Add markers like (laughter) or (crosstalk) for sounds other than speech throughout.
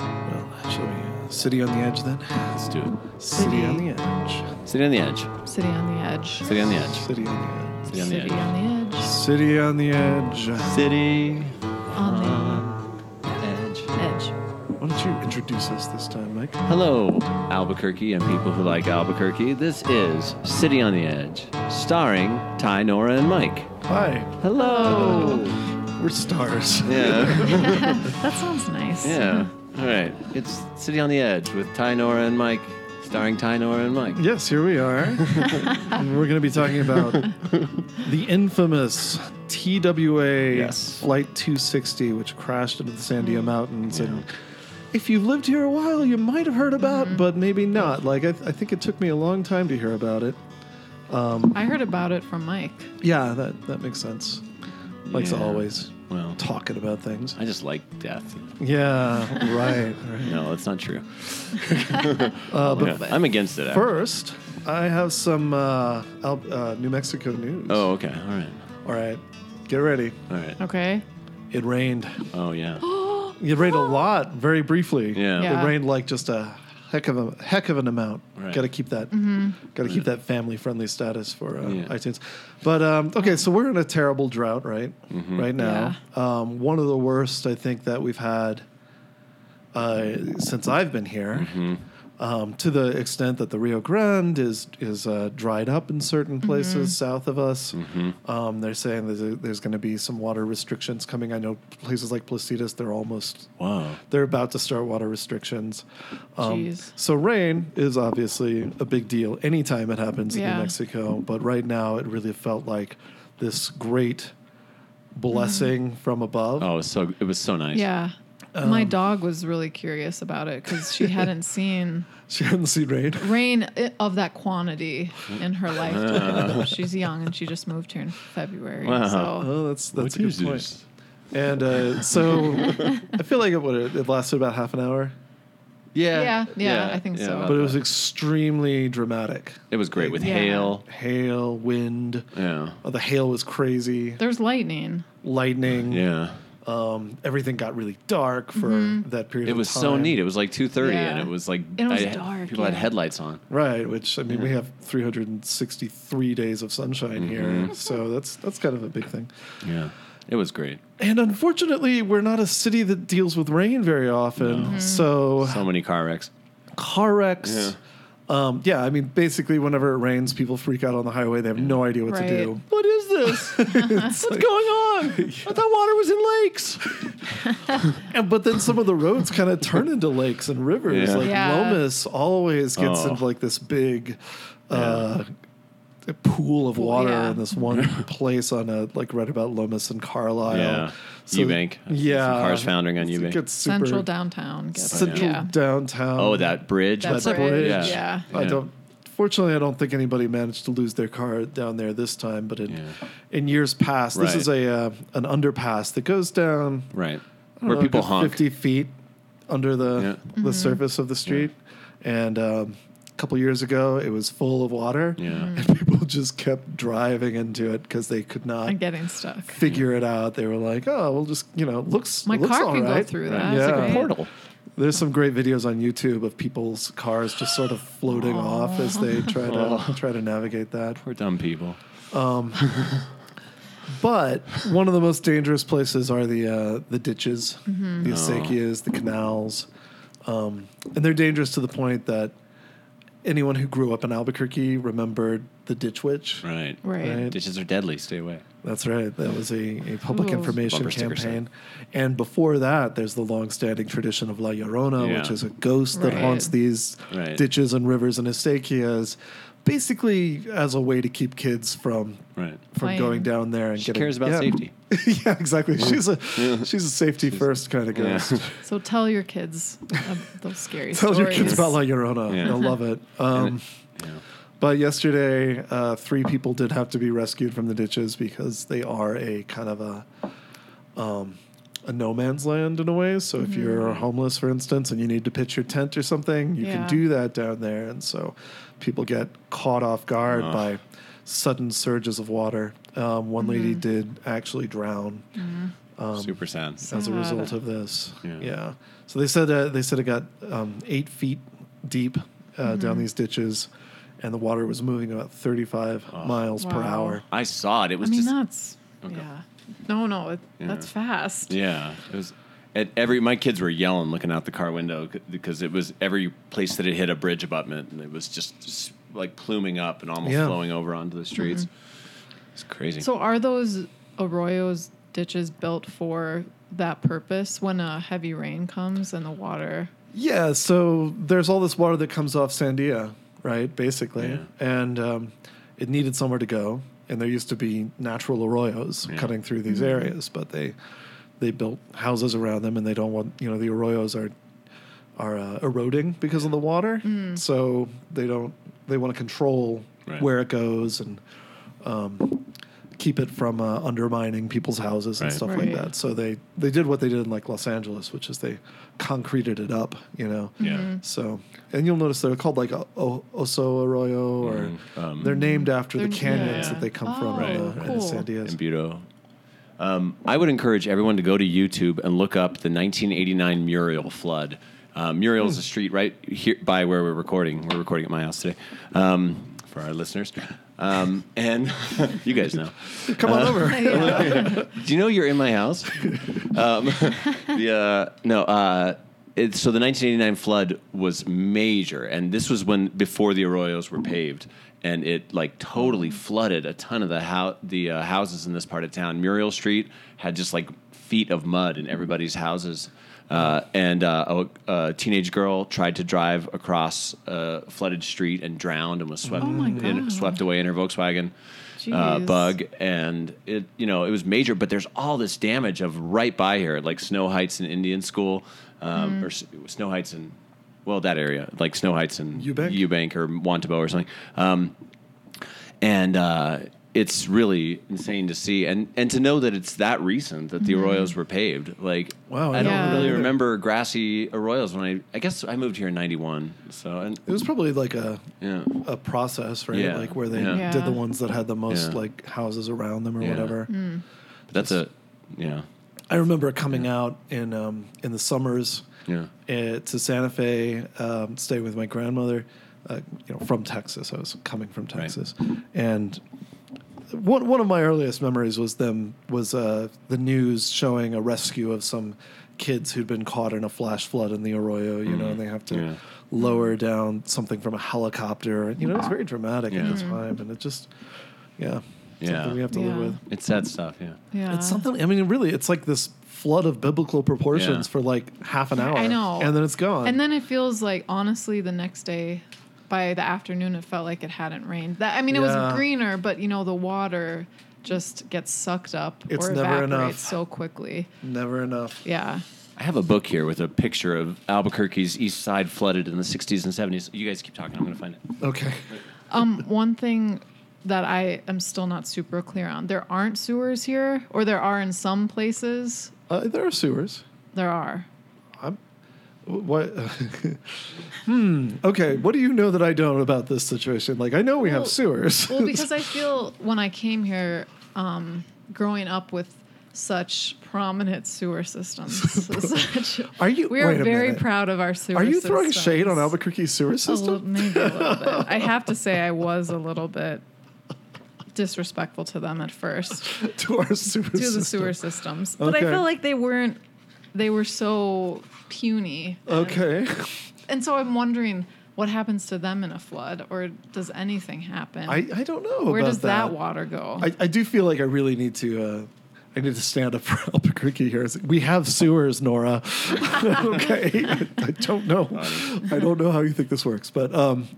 Well, shall we uh, city on the edge then? Let's do it. City on the edge. City on the edge. City on the edge. City on the edge. City on the edge. City on the City edge. on the edge. City on the edge. City On on the edge. edge. Why don't you introduce us this time, Mike? Hello, Albuquerque and people who like Albuquerque. This is City on the Edge, starring Ty, Nora, and Mike. Hi. Hello. We're stars. Yeah. (laughs) That sounds nice. yeah. All right. It's City on the Edge with Ty, Nora, and Mike, starring Ty, Nora, and Mike. Yes, here we are. and (laughs) we're going to be talking about (laughs) the infamous TWA Yes. Flight 260, which crashed into the Sandia mm. Mountains. And if you've lived here a while, you might have heard about, mm-hmm. but maybe not. Like, I, I think it took me a long time to hear about it. Um, I heard about it from Mike. Yeah, that, that makes sense. Mike's Yeah. always Well, talking about things. I just like death. Yeah, right, (laughs) right. No, that's not true. (laughs) Uh, (laughs) but Yeah, I'm against it. actually. first, I have some uh, Al- uh, New Mexico news. Oh, okay. All right. All right, get ready. All right. Okay. It rained. Oh, yeah. (gasps) It rained a (gasps) lot, very briefly. Yeah. Yeah. It rained like just a heck of a heck of an amount. Right. Got to keep that. Got to keep that family friendly status for uh, Yeah. iTunes. But um, okay, so we're in a terrible drought, right? Mm-hmm. Right now, um, one of the worst I think that we've had uh, since I've been here. Mm-hmm. Um, to the extent that the Rio Grande is is uh, dried up in certain places south of us, Mm-hmm. um, they're saying there's, there's going to be some water restrictions coming. I know places like Placitas, they're almost Wow. they're about to start water restrictions. Um, Jeez. so rain is obviously a big deal anytime it happens in New Mexico, but right now it really felt like this great blessing from above. Oh, it was so it was so nice. Yeah. Um, My dog was really curious about it because she hadn't (laughs) seen She hadn't seen rain. rain of that quantity in her (laughs) lifetime. She's young and she just moved here in February. Wow. So Oh, that's that's a good point. this? And uh, so (laughs) I feel like it would it lasted about half an hour, Yeah. Yeah, yeah, I think so. but it was extremely dramatic. it was great with Yeah. hail. Hail, wind. Yeah. Oh, the hail was crazy. there's lightning. Lightning. Yeah. Um, everything got really dark for that period. Of time. It of was so neat. It was like two thirty, Yeah. and it was like It was I had- dark, People had headlights on. Right, which I mean, we have 363 days of sunshine Mm-hmm. here, so that's that's kind of a big thing. Yeah. It was great. And unfortunately, we're not a city that deals with rain very often. So So many car wrecks. car wrecks. Um, yeah, I mean, basically, whenever it rains, people freak out on the highway. They have no idea what Right. to do. What is this? (laughs) What's going on? (laughs) I thought water was in lakes. (laughs) and, but then some of the roads kind of turn into lakes and rivers. Yeah. Like Yeah. Lomas always gets Oh. into like this big uh, pool of water yeah. in this one (laughs) place on a like right about Lomas and Carlisle. Yeah. So- Eubank. Yeah, Some cars foundering on It Eubank. gets super Central downtown. Gets, central yeah. downtown. Oh, that bridge. That That bridge. bridge. Yeah. Yeah. I don't. Fortunately, I don't think anybody managed to lose their car down there this time. But in Yeah. in years past, this is a uh, an underpass that goes down right. Where know, people honk. fifty feet under the Yeah. the Mm-hmm. surface of the street. And um, a couple years ago, it was full of water. Yeah. and (laughs) people just kept driving into it because they could not And getting stuck. figure it out. They were like, "Oh, we'll just you know looks My looks car all can go right." through that. Yeah. It's It's like like a a Portal. There's some great videos on YouTube of people's cars just sort of floating off as they try to try to navigate that. Poor dumb people. But one of the most dangerous places are the uh, the ditches, Mm-hmm. the acequias, the canals, um, and they're dangerous to the point that anyone who grew up in Albuquerque remembered the Ditch Witch. Right. Right. Right. Ditches are deadly. Stay away. That's right. That was a, a public Ooh. information Bumper campaign. And before that, there's the long-standing tradition of La Llorona, Yeah. which is a ghost that Right. haunts these Right. ditches and rivers and acequias, basically as a way to keep kids from Right. from Playing. going down there and She getting cares about yeah. safety. (laughs) yeah, exactly. She's a she's a safety first kind of Yeah. ghost. (laughs) So tell your kids uh, those scary stories. (laughs) Tell stories. your kids about La Llorona. Yeah. They'll love it. Um, Yeah. But yesterday, uh, three people did have to be rescued from the ditches because they are a kind of a um, a no man's land in a way. So if you're homeless, for instance, and you need to pitch your tent or something, you Yeah. can do that down there. And so people get caught off guard Ugh. by sudden surges of water. Um, one lady did actually drown. Super sad. as a result of this. Yeah. Yeah. So they said uh, they said it got um, eight feet deep uh, Mm-hmm. down these ditches, and the water was moving about 35 miles per hour. I saw it. It was I mean, just that's Okay. yeah. No, no, it, Yeah. that's fast. yeah. It was. At every my kids were yelling, looking out the car window because it was every place that it hit a bridge abutment, and it was just, just like pluming up and almost Yeah. flowing over onto the streets. It's crazy. So are those arroyos ditches built for that purpose when a heavy rain comes and the water? Yeah, so there's all this water that comes off Sandia, right? Basically, Yeah. and um, it needed somewhere to go. And there used to be natural arroyos Yeah. cutting through these areas, but they they built houses around them, and they don't want you know the arroyos are are uh, eroding because of the water, so they don't they want to control Right. where it goes and um, keep it from uh, undermining people's houses and Right. stuff like that. So they they did what they did in like Los Angeles, which is they concreted it up, you know. yeah. So, and you'll notice they're called like o- o- Oso Arroyo, or Mhm. Um, they're named after the They're- canyons yeah. that they come Oh, from in, the, in cool. the San Diego. In Buto. Um, I would encourage everyone to go to YouTube and look up the 1989 Muriel flood. Uh, Muriel is a street right here by where we're recording. We're recording at my house today um, for our listeners. Um, and (laughs) you guys know. Come on over. (laughs) Do you know you're in my house? um, (laughs) the, uh, no, uh, it, so the 1989 flood was major, and this was when before the arroyos were paved, and it like totally flooded a ton of the the uh, houses in this part of town. Muriel Street had just like feet of mud in everybody's houses. Uh, and uh, a, a teenage girl tried to drive across a flooded street and drowned and was swept Oh in, swept away in her Volkswagen uh, bug, and it you know it was major. But there's all this damage of right by here, like Snow Heights and Indian School, um, Mm. or Snow Heights and well that area, like Snow Heights and Eubank? Eubank or Juan Tabo or something. Um, and uh, it's really insane to see and and to know that it's that recent that the arroyos were paved. Like Wow, I I don't didn't really remember grassy arroyos when I I guess I moved here in '91. So and It was probably like a yeah. a process, right? Yeah. Like where they Yeah. did the ones that had the most Yeah. like houses around them or Yeah. whatever. But that's a yeah I remember it coming out in um, in the summers yeah. uh, to Santa Fe, um, staying with my grandmother, uh, you know, from Texas. I was coming from Right. Texas, and one one of my earliest memories was them was uh, the news showing a rescue of some kids who'd been caught in a flash flood in the arroyo. You know, and they have to Mm-hmm. Yeah. lower down something from a helicopter. And, you know, it's very dramatic Yeah. at the time, and it just, yeah, Yeah. something we have to live with. It's sad stuff. Yeah. Yeah. It's something. I mean, really, it's like this flood of biblical proportions Yeah. for like half an hour. I know. and then it's gone. And then it feels like honestly the next day by the afternoon it felt like it hadn't rained. That I mean it Yeah. was greener, but you know the water just gets sucked up It's or never evaporates enough. so quickly. never enough. Yeah. I have a book here with a picture of Albuquerque's east side flooded in the 60s and 70s. You guys keep talking. I'm going to find it. Okay. Um one thing that I am still not super clear on. There aren't sewers here or there are in some places. Uh, there are sewers. There are. I'm. What? (laughs) hmm. Okay. What do you know that I don't about this situation? Like, I know we have sewers. Well, (laughs) because I feel when I came here, um, growing up with such prominent sewer systems, (laughs) such, Are you- We are very minute. proud of our sewer. are you throwing systems. shade on Albuquerque's sewer A little, system? maybe a little bit. I have to say, I was a little bit disrespectful to them at first (laughs) to our sewer to the system? sewer systems, but I Okay. feel like they weren't. They were so puny. and- Okay. and so I'm wondering. What happens to them in a flood, or does anything happen? I, I don't know. Where about does that, water go? I, I do feel like I really need to. Uh, I need to stand up (laughs) for Albuquerque here. We have sewers, Nora. (laughs) okay, I, I don't know. I don't know how you think this works, but um,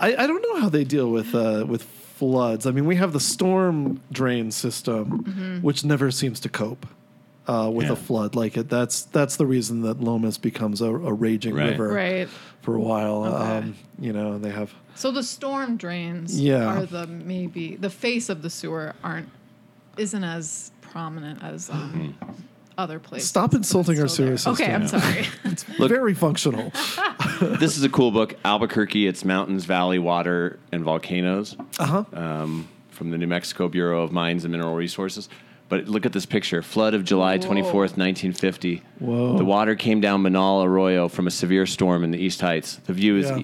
I, I don't know how they deal with uh, with floods. I mean, we have the storm drain system, Mm-hmm. which never seems to cope uh, with Yeah. a flood. Like it, that's that's the reason that Lomas becomes a, a raging Right. river right. for a while. Okay. Um, you know, they have. So the storm drains Yeah. are the maybe the face of the sewer aren't isn't as prominent as um, other places. Stop insulting our still sewer there. Okay, I'm system. sorry. (laughs) Look- very functional. (laughs) this is a cool book Albuquerque, Its Mountains, Valley, Water, and Volcanoes Uh huh. um, from the New Mexico Bureau of Mines and Mineral Resources. But look at this picture: flood of July twenty fourth, nineteen fifty. Whoa. The water came down Menaul Arroyo from a severe storm in the East Heights. The view is Yeah.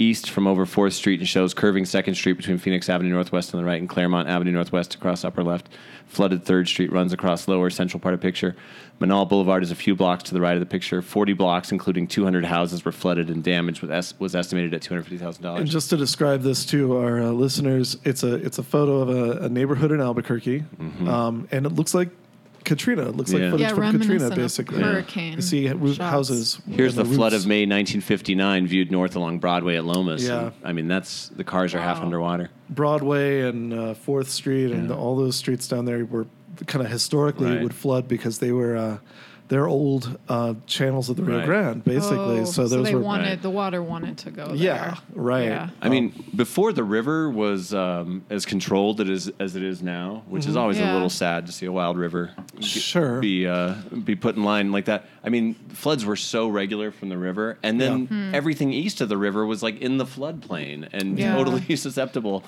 East from over Fourth Street and shows curving Second Street between Phoenix Avenue Northwest on the right and Claremont Avenue Northwest across upper left. Flooded Third Street runs across lower central part of picture. Menaul Boulevard is a few blocks to the right of the picture. Forty blocks, including two hundred houses, were flooded and damage was, was estimated at two hundred fifty thousand And dollars. And just to describe this to our uh, listeners, it's a it's a photo of a, a neighborhood in Albuquerque, um, and it looks like Katrina. It looks Mm-hmm. Yeah. like footage Yeah, from reminiscent Katrina, of basically. hurricane You see roof shots. houses. Here's the and flood roofs. of May 1959 viewed north along Broadway at Lomas. Yeah. And, I mean, that's the cars are half Wow. underwater. Broadway and uh, Fourth Street and Yeah. all those streets down there were kind of historically Right. would flood because they were uh, they're old uh, channels of the Rio Right. Grande, basically. Oh, so those they were wanted Right. the water wanted to go there. yeah, right. Yeah. I mean, before the river was um, as controlled it is, as it is now, which is always a little sad to see a wild river get- Sure. be uh, be put in line like that. I mean, floods were so regular from the river, and then Yeah. everything east of the river was like in the floodplain and Yeah. totally (laughs) susceptible.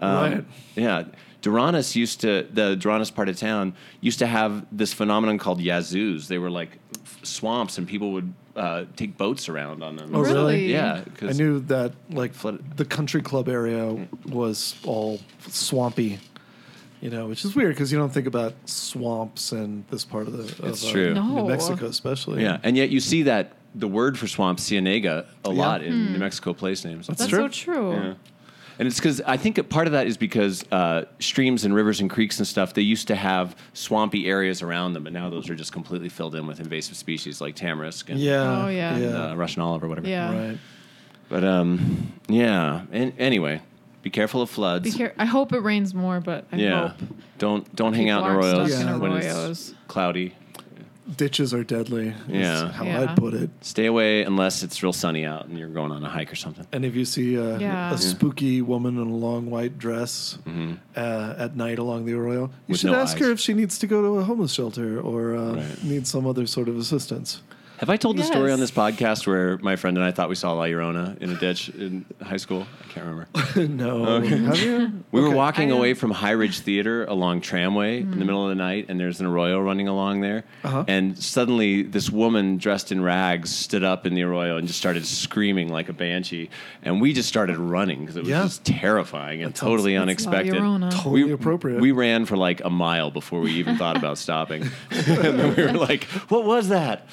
Um, Right. Yeah. Duranes used to the Duranes part of town used to have this phenomenon called yazoos. They were like f- swamps, and people would uh, take boats around on them. Oh, really? Really? Yeah, I knew that like Flood- the country club area was all swampy, you know, which is weird because you don't think about swamps in this part of the of, It's uh, true. No. New Mexico, especially. Yeah, and yet you see that the word for swamp, cienega, a Yeah. lot in New Mexico place names. That's That's true. so true. Yeah. And it's because I think a part of that is because uh, streams and rivers and creeks and stuff, they used to have swampy areas around them, and now those are just completely filled in with invasive species like tamarisk and, Yeah. Oh, yeah. and, Yeah. uh, Russian olive or whatever. Yeah. Right. But um, yeah. And anyway, be careful of floods. Be care- I hope it rains more, but I yeah. hope Don't don't hang out in aren't arroyos stuck when arroyos. it's cloudy. Ditches are deadly. is Yeah. How Yeah. I'd put it. Stay away unless it's real sunny out and you're going on a hike or something. And if you see uh, Yeah. a spooky woman in a long white dress uh, at night along the arroyo, you Mm-hmm. With should no ask eyes. her if she needs to go to a homeless shelter or uh, Right. needs some other sort of assistance. Have I told the story on this podcast where my friend and I thought we saw La Llorona in a ditch in high school? I can't remember. (laughs) no. Have you? We were walking away from High Ridge Theater along Tramway in the middle of the night, and there's an arroyo running along there. Uh-huh. And suddenly, this woman dressed in rags stood up in the arroyo and just started screaming like a banshee. And we just started running because it was Yeah. just terrifying and That sounds- totally It's La unexpected. Llorona. Totally we, appropriate. We ran for like a mile before we even thought about stopping. (laughs) and then we were like, "What was that?"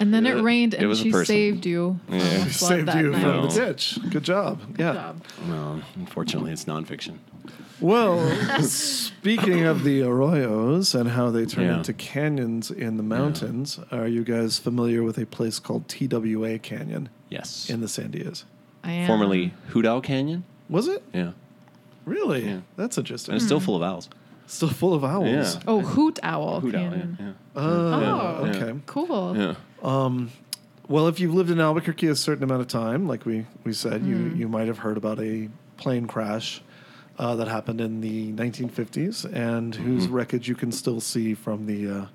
And then Yeah, it rained, it and was a she person. saved you from Yeah. a flood saved that you night. from No. the ditch. Good job. Good yeah. job. Well, unfortunately, it's nonfiction. Well, (laughs) speaking of the arroyos and how they turn Yeah. into canyons in the mountains, are you guys familiar with a place called TWA Canyon Yes. in the Sandias? I am. Formerly Hoot Owl Canyon. Was it Yeah. really? Yeah. That's interesting. And it's still hmm. full of owls. Still full of owls. Yeah. Oh, Hoot Owl Hoot owl. Canyon. Yeah. Oh, Oh. Yeah. okay. Cool. yeah. Well, if you've lived in Albuquerque a certain amount of time, like we, we said, you, Mm-hmm. you might have heard about a plane crash uh, that happened in the 1950s, and whose Mm-hmm. wreckage you can still see from the uh,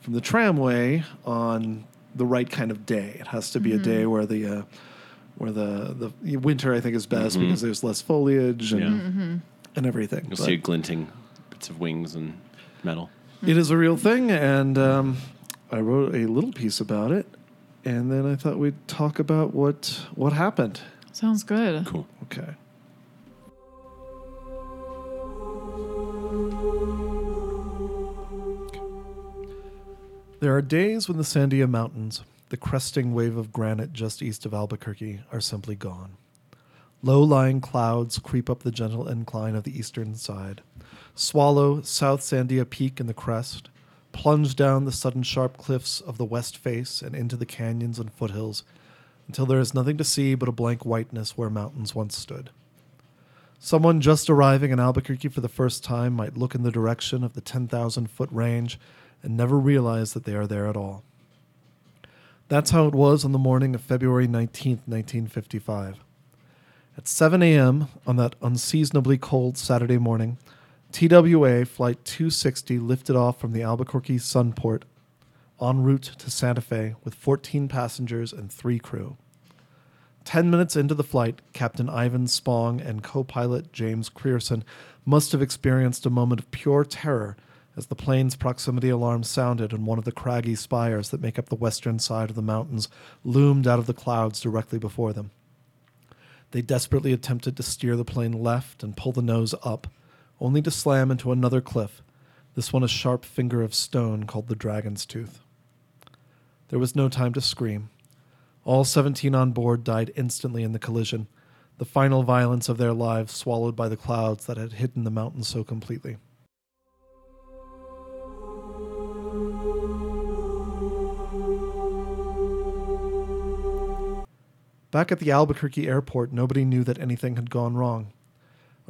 from the tramway on the right kind of day. It has to be a day where the uh, where the the winter I think is best because there's less foliage and Mm-hmm. Yeah. and everything. You'll But see glinting bits of wings and metal. it is a real thing, and um, I wrote a little piece about it, and then I thought we'd talk about what what happened. Sounds good. Cool. Okay. There are days when the Sandia Mountains, the cresting wave of granite just east of Albuquerque, are simply gone. Low lying clouds creep up the gentle incline of the eastern side, swallow South Sandia Peak and the crest, plunge down the sudden sharp cliffs of the west face and into the canyons and foothills until there is nothing to see but a blank whiteness where mountains once stood. Someone just arriving in Albuquerque for the first time might look in the direction of the 10,000 foot range and never realize that they are there at all. That's how it was on the morning of February 19th, 1955. At 7 a.m. on that unseasonably cold Saturday morning, TWA Flight 260 lifted off from the Albuquerque Sunport en route to Santa Fe with 14 passengers and three crew. Ten minutes into the flight, Captain Ivan Spong and co pilot James Creason must have experienced a moment of pure terror as the plane's proximity alarm sounded and one of the craggy spires that make up the western side of the mountains loomed out of the clouds directly before them. They desperately attempted to steer the plane left and pull the nose up, only to slam into another cliff, this one a sharp finger of stone called the Dragon's Tooth. There was no time to scream. All 17 on board died instantly in the collision, the final violence of their lives swallowed by the clouds that had hidden the mountain so completely. Back at the Albuquerque airport, nobody knew that anything had gone wrong.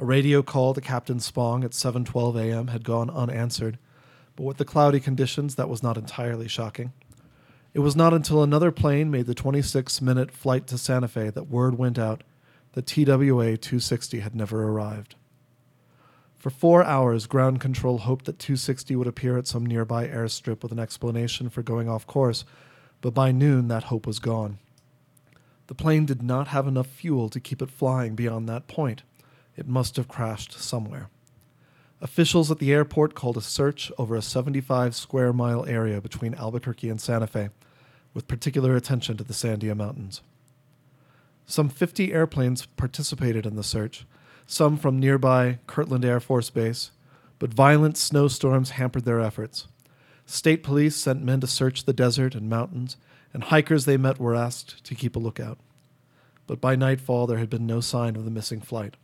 A radio call to Captain Spong at 7:12 a.m. had gone unanswered, but with the cloudy conditions that was not entirely shocking. It was not until another plane made the 26-minute flight to Santa Fe that word went out that TWA 260 had never arrived. For 4 hours, ground control hoped that 260 would appear at some nearby airstrip with an explanation for going off course, but by noon that hope was gone. The plane did not have enough fuel to keep it flying beyond that point. It must have crashed somewhere. Officials at the airport called a search over a 75 square mile area between Albuquerque and Santa Fe, with particular attention to the Sandia Mountains. Some 50 airplanes participated in the search, some from nearby Kirtland Air Force Base, but violent snowstorms hampered their efforts. State police sent men to search the desert and mountains, and hikers they met were asked to keep a lookout. But by nightfall, there had been no sign of the missing flight.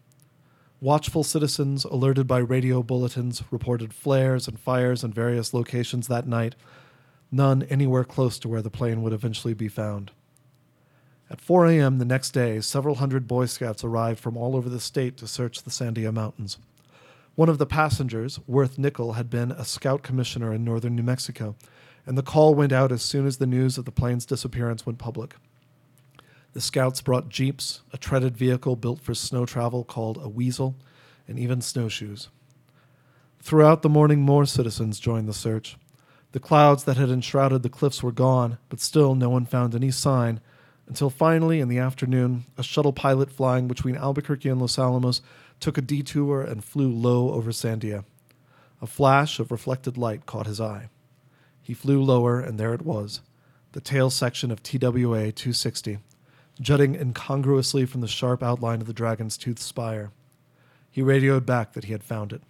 Watchful citizens, alerted by radio bulletins, reported flares and fires in various locations that night, none anywhere close to where the plane would eventually be found. At 4 a.m. the next day, several hundred Boy Scouts arrived from all over the state to search the Sandia Mountains. One of the passengers, Worth Nickel, had been a scout commissioner in northern New Mexico, and the call went out as soon as the news of the plane's disappearance went public. The scouts brought jeeps, a treaded vehicle built for snow travel called a weasel, and even snowshoes. Throughout the morning, more citizens joined the search. The clouds that had enshrouded the cliffs were gone, but still no one found any sign until finally, in the afternoon, a shuttle pilot flying between Albuquerque and Los Alamos took a detour and flew low over Sandia. A flash of reflected light caught his eye. He flew lower, and there it was the tail section of TWA 260 jutting incongruously from the sharp outline of the dragon's tooth spire. He radioed back that he had found it.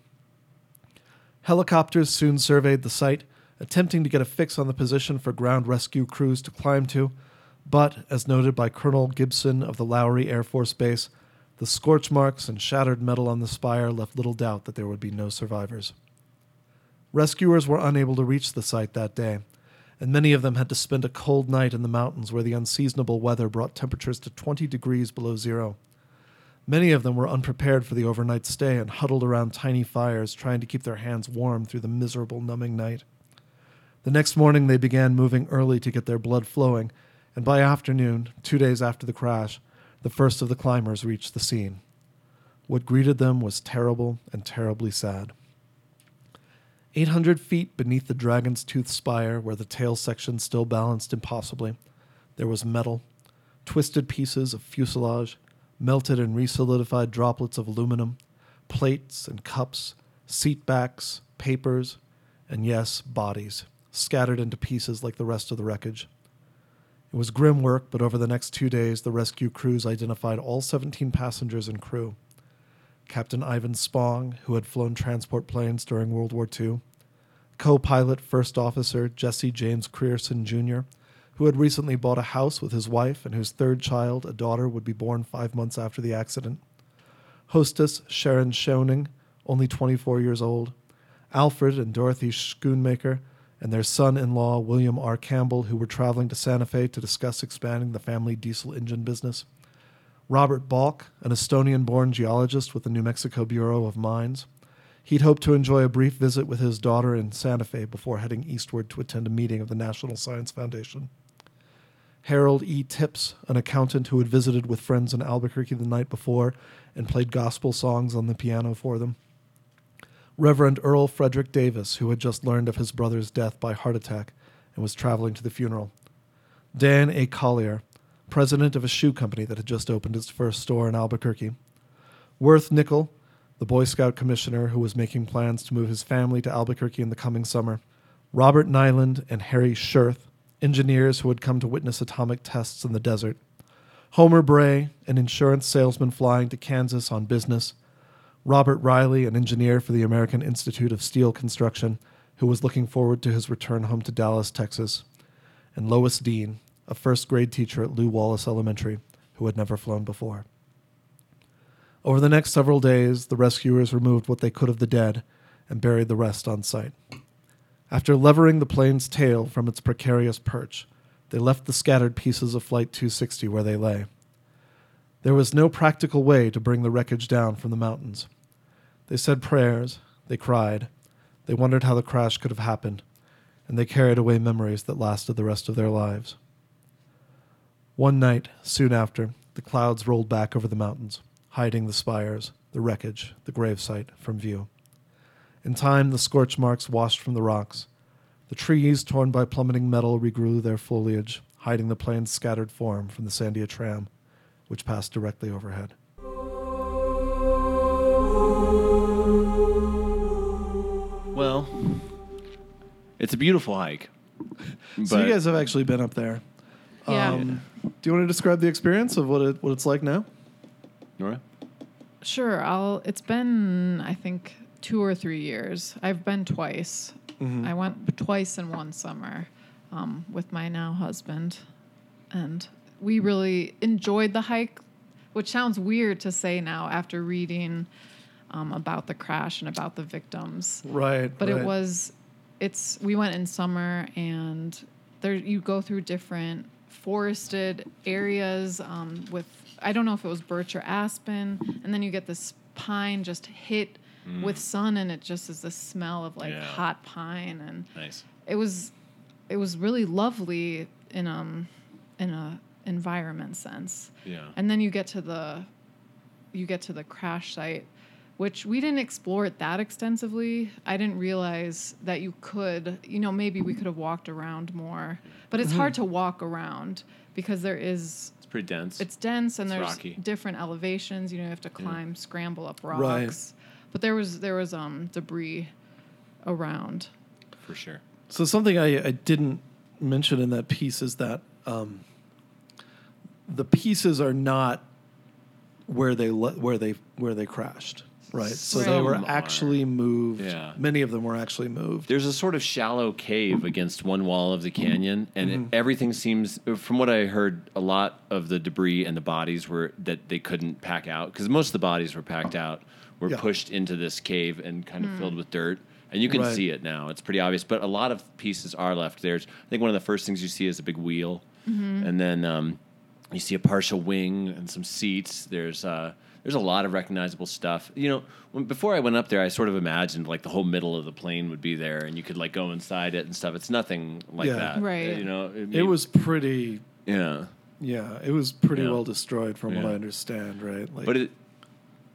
Helicopters soon surveyed the site, attempting to get a fix on the position for ground rescue crews to climb to, but, as noted by Colonel Gibson of the Lowry Air Force Base, the scorch marks and shattered metal on the spire left little doubt that there would be no survivors. Rescuers were unable to reach the site that day, and many of them had to spend a cold night in the mountains where the unseasonable weather brought temperatures to 20 degrees below zero. Many of them were unprepared for the overnight stay and huddled around tiny fires, trying to keep their hands warm through the miserable, numbing night. The next morning, they began moving early to get their blood flowing, and by afternoon, two days after the crash, the first of the climbers reached the scene. What greeted them was terrible and terribly sad. 800 feet beneath the dragon's tooth spire, where the tail section still balanced impossibly, there was metal, twisted pieces of fuselage, melted and resolidified droplets of aluminum, plates and cups, seat backs, papers, and yes, bodies, scattered into pieces like the rest of the wreckage. It was grim work, but over the next two days, the rescue crews identified all 17 passengers and crew. Captain Ivan Spong, who had flown transport planes during World War II, co pilot First Officer Jesse James Creason Jr., who had recently bought a house with his wife and whose third child, a daughter, would be born five months after the accident, hostess Sharon Schoening, only 24 years old, Alfred and Dorothy Schoonmaker, and their son in law, William R. Campbell, who were traveling to Santa Fe to discuss expanding the family diesel engine business. Robert Balk, an Estonian born geologist with the New Mexico Bureau of Mines. He'd hoped to enjoy a brief visit with his daughter in Santa Fe before heading eastward to attend a meeting of the National Science Foundation. Harold E. Tips, an accountant who had visited with friends in Albuquerque the night before and played gospel songs on the piano for them. Reverend Earl Frederick Davis, who had just learned of his brother's death by heart attack and was traveling to the funeral. Dan A. Collier, president of a shoe company that had just opened its first store in Albuquerque. Worth Nickel, the Boy Scout commissioner who was making plans to move his family to Albuquerque in the coming summer, Robert Nyland and Harry Shirth, engineers who had come to witness atomic tests in the desert, Homer Bray, an insurance salesman flying to Kansas on business, Robert Riley, an engineer for the American Institute of Steel Construction, who was looking forward to his return home to Dallas, Texas, and Lois Dean, a first grade teacher at Lew Wallace Elementary, who had never flown before. Over the next several days, the rescuers removed what they could of the dead and buried the rest on site. After levering the plane's tail from its precarious perch, they left the scattered pieces of Flight 260 where they lay. There was no practical way to bring the wreckage down from the mountains. They said prayers, they cried, they wondered how the crash could have happened, and they carried away memories that lasted the rest of their lives. One night, soon after, the clouds rolled back over the mountains, hiding the spires, the wreckage, the gravesite from view. In time, the scorch marks washed from the rocks. The trees, torn by plummeting metal, regrew their foliage, hiding the plane's scattered form from the Sandia tram, which passed directly overhead. Well, it's a beautiful hike. So you guys have actually been up there. Yeah. Um, do you want to describe the experience of what it what it's like now? Nora? Sure. I'll. It's been I think two or three years. I've been twice. I went twice in one summer um, with my now husband, and we really enjoyed the hike, which sounds weird to say now after reading um, about the crash and about the victims. Right. but right. it was it's we went in summer and there you go through different forested areas um, with i don't know if it was birch or aspen and then you get this pine just hit with sun and it just is the smell of like Yeah. hot pine and Nice. it was it was really lovely in um in a environment sense Yeah. and then you get to the you get to the crash site which we didn't explore it that extensively i didn't realize that you could you know maybe we could have walked around more but it's hard to walk around because there is It's pretty dense. it's dense and It's there's rocky. different elevations you know you have to climb scramble up rocks Right. but there was there was um debris around for sure. So something I, I didn't mention in that piece is that um, the pieces are not where they le- where they where they crashed, right? So they Some were are. actually moved. Yeah. Many of them were actually moved. There's a sort of shallow cave against one wall of the canyon, and it, everything seems, from what I heard, a lot of the debris and the bodies were that they couldn't pack out because most of the bodies were packed out, were Yeah. pushed into this cave and kind of filled with dirt. And you can Right. see it now; it's pretty obvious. But a lot of pieces are left there. I think one of the first things you see is a big wheel, and then um, you see a partial wing and some seats. There's uh, there's a lot of recognizable stuff. You know, when, before I went up there, I sort of imagined like the whole middle of the plane would be there, and you could like go inside it and stuff. It's nothing like Yeah. that, Right. You know, It may- was pretty. yeah, Yeah, it was pretty Yeah. well destroyed from what I understand, right? Like, but it.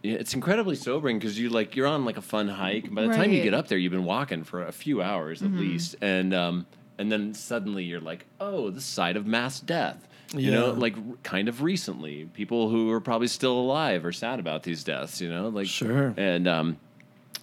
Yeah, it's incredibly sobering because you like you're on like a fun hike. And By the time you get up there, you've been walking for a few hours at least, and um, and then suddenly you're like, oh, the site of mass death. You know, like kind of recently, people who are probably still alive are sad about these deaths. You know, like Sure. and um,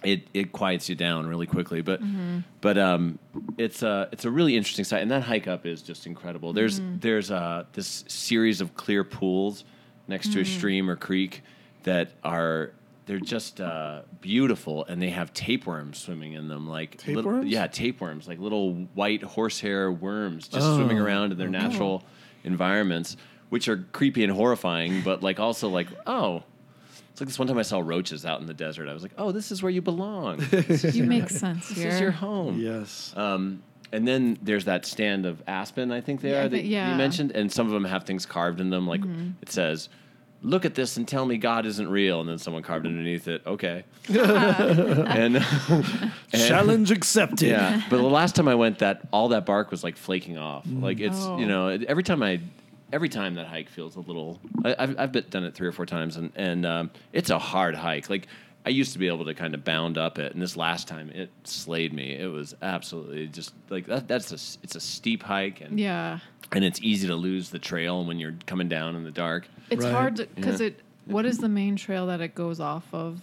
it it quiets you down really quickly. But Mm-hmm. but um, it's a it's a really interesting site, and that hike up is just incredible. There's Mm-hmm. there's uh, this series of clear pools next to a Mm-hmm. stream or creek that are they're just uh, beautiful, and they have tapeworms swimming in them, like little- Tapeworms? yeah, tapeworms, like little white horsehair worms just Oh. swimming around in their natural environments, which are creepy and horrifying, but like also like oh. It's like this one time I saw roaches out in the desert. I was like, "Oh, this is where you belong. (laughs) You make sense yeah. This is your home." yes. Um, and then there's that stand of aspen, I think they Yeah, are that yeah. you mentioned, and some of them have things carved in them, like it says, "Look at this and tell me God isn't real," and then someone carved underneath it, "Okay." (laughs) and, (laughs) and- Challenge accepted. yeah, but the last time I went, that all that bark was like flaking off. Like it's Oh. you know every time I. Every time that hike feels a little. I, I've I've been, done it three or four times, and and um, it's a hard hike. Like I used to be able to kind of bound up it, and this last time it slayed me. It was absolutely just like that. That's a it's a steep hike, and yeah and it's easy to lose the trail when you're coming down in the dark. It's Right. hard because Yeah. it what is the main trail that it goes off of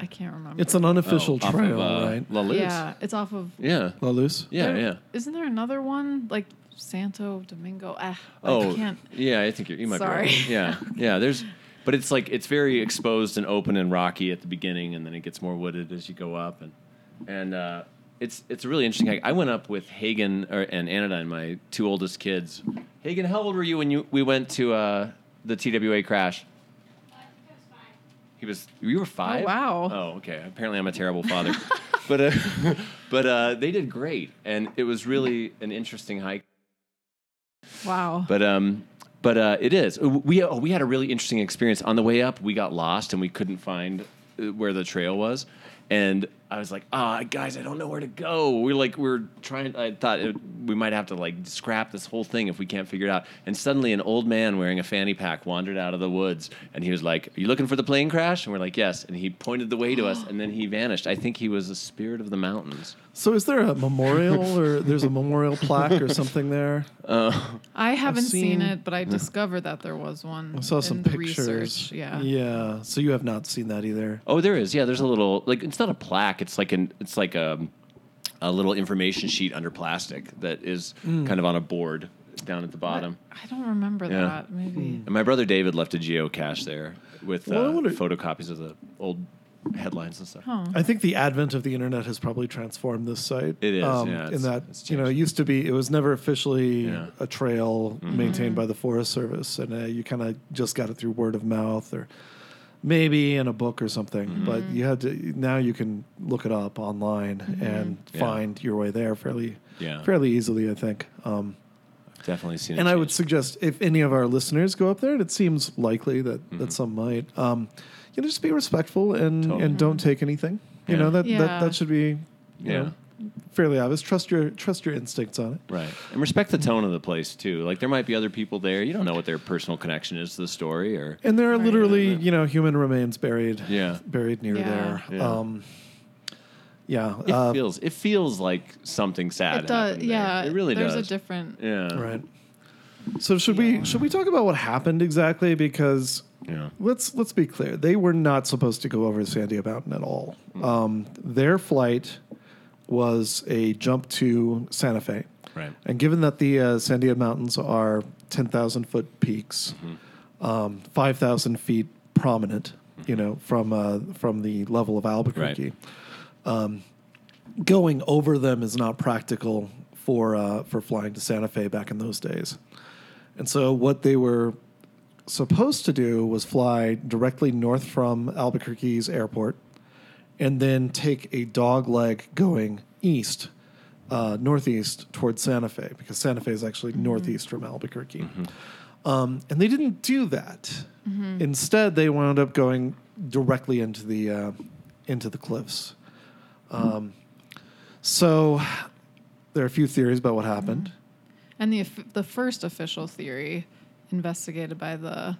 I can't remember. It's an unofficial Oh, off of, trail, uh, right? La Luz. yeah, it's off of. Yeah. La Luz. Yeah, there- yeah. Isn't there another one like Santo Domingo? Ah, I Oh, can't. yeah. I think you're, you might Sorry. be right. Yeah, (laughs) yeah. There's, but it's like it's very exposed and open and rocky at the beginning, and then it gets more wooded as you go up, and and uh, it's it's a really interesting hike. I went up with Hagen or, and Anodyne, my two oldest kids. Hagen, how old were you when you we went to uh, the TWA crash? He was. You were five. Oh, wow. Oh, okay. Apparently, I'm a terrible father. (laughs) but uh, (laughs) but uh, they did great, and it was really an interesting hike. Wow. But um, but uh, it is. We oh, we had a really interesting experience on the way up. We got lost and we couldn't find uh, where the trail was, and I was like, ah, guys, I don't know where to go. We're like, we're trying. I thought it, we might have to like scrap this whole thing if we can't figure it out. And suddenly, an old man wearing a fanny pack wandered out of the woods, and he was like, "Are you looking for the plane crash?" And we're like, "Yes." And he pointed the way to us, and then he vanished. I think he was a spirit of the mountains. So is there a memorial or there's a memorial plaque or something there? I haven't seen, seen- it, but I discovered that there was one. I saw some in the pictures. Research. Yeah. Yeah. So you have not seen that either. Oh, there is. Yeah, there's a little like it's not a plaque. It's like an it's like a a little information sheet under plastic that is Hmm. kind of on a board down at the bottom. I don't remember Yeah. that. Maybe. And my brother David left a geocache there with Well, I uh, wonder- photocopies of the old headlines and stuff. Huh. I think the advent of the internet has probably transformed this site. It is, um, yeah, in that you know, it used to be, it was never officially Yeah. Mm-hmm. a trail maintained by the Forest Service, and uh, you kind of just got it through word of mouth or maybe in a book or something. Mm-hmm. But you had to now you can look it up online and Yeah. find your way there fairly, Yeah. fairly easily. I think. Um, Definitely seen it. and I would suggest if any of our listeners go up there, and it seems likely that, Mm-hmm. that some might, um, you know, just be respectful and, Totally. and don't take anything. You Yeah. know that, Yeah. that that should be you Yeah. know, fairly obvious. Trust your trust your instincts on it. Right. And respect the tone of the place too. Like there might be other people there. You don't know what their personal connection is to the story or And there are Right. literally you know human remains buried Yeah. buried near Yeah. there. Yeah. Um, yeah, it uh, feels it feels like something sad It does. there. Yeah. It really there's does. There's a different. yeah. right. So should Yeah. we should we talk about what happened exactly? Because Yeah. let's let's be clear, they were not supposed to go over Sandia Mountain at all. Um, their flight was a jump to Santa Fe. Right. And given that the uh, Sandia Mountains are 10,000 foot peaks, um, 5,000 feet prominent, you know, from, uh, from the level of Albuquerque, um, going over them is not practical for, uh, for flying to Santa Fe back in those days. And so what they were supposed to do was fly directly north from Albuquerque's airport and then take a dog leg going east, uh, northeast towards Santa Fe, because Santa Fe is actually northeast from Albuquerque. Um, and they didn't do that. Instead, they wound up going directly into the uh, into the cliffs. Um, so there are a few theories about what happened. And the the first official theory, investigated by the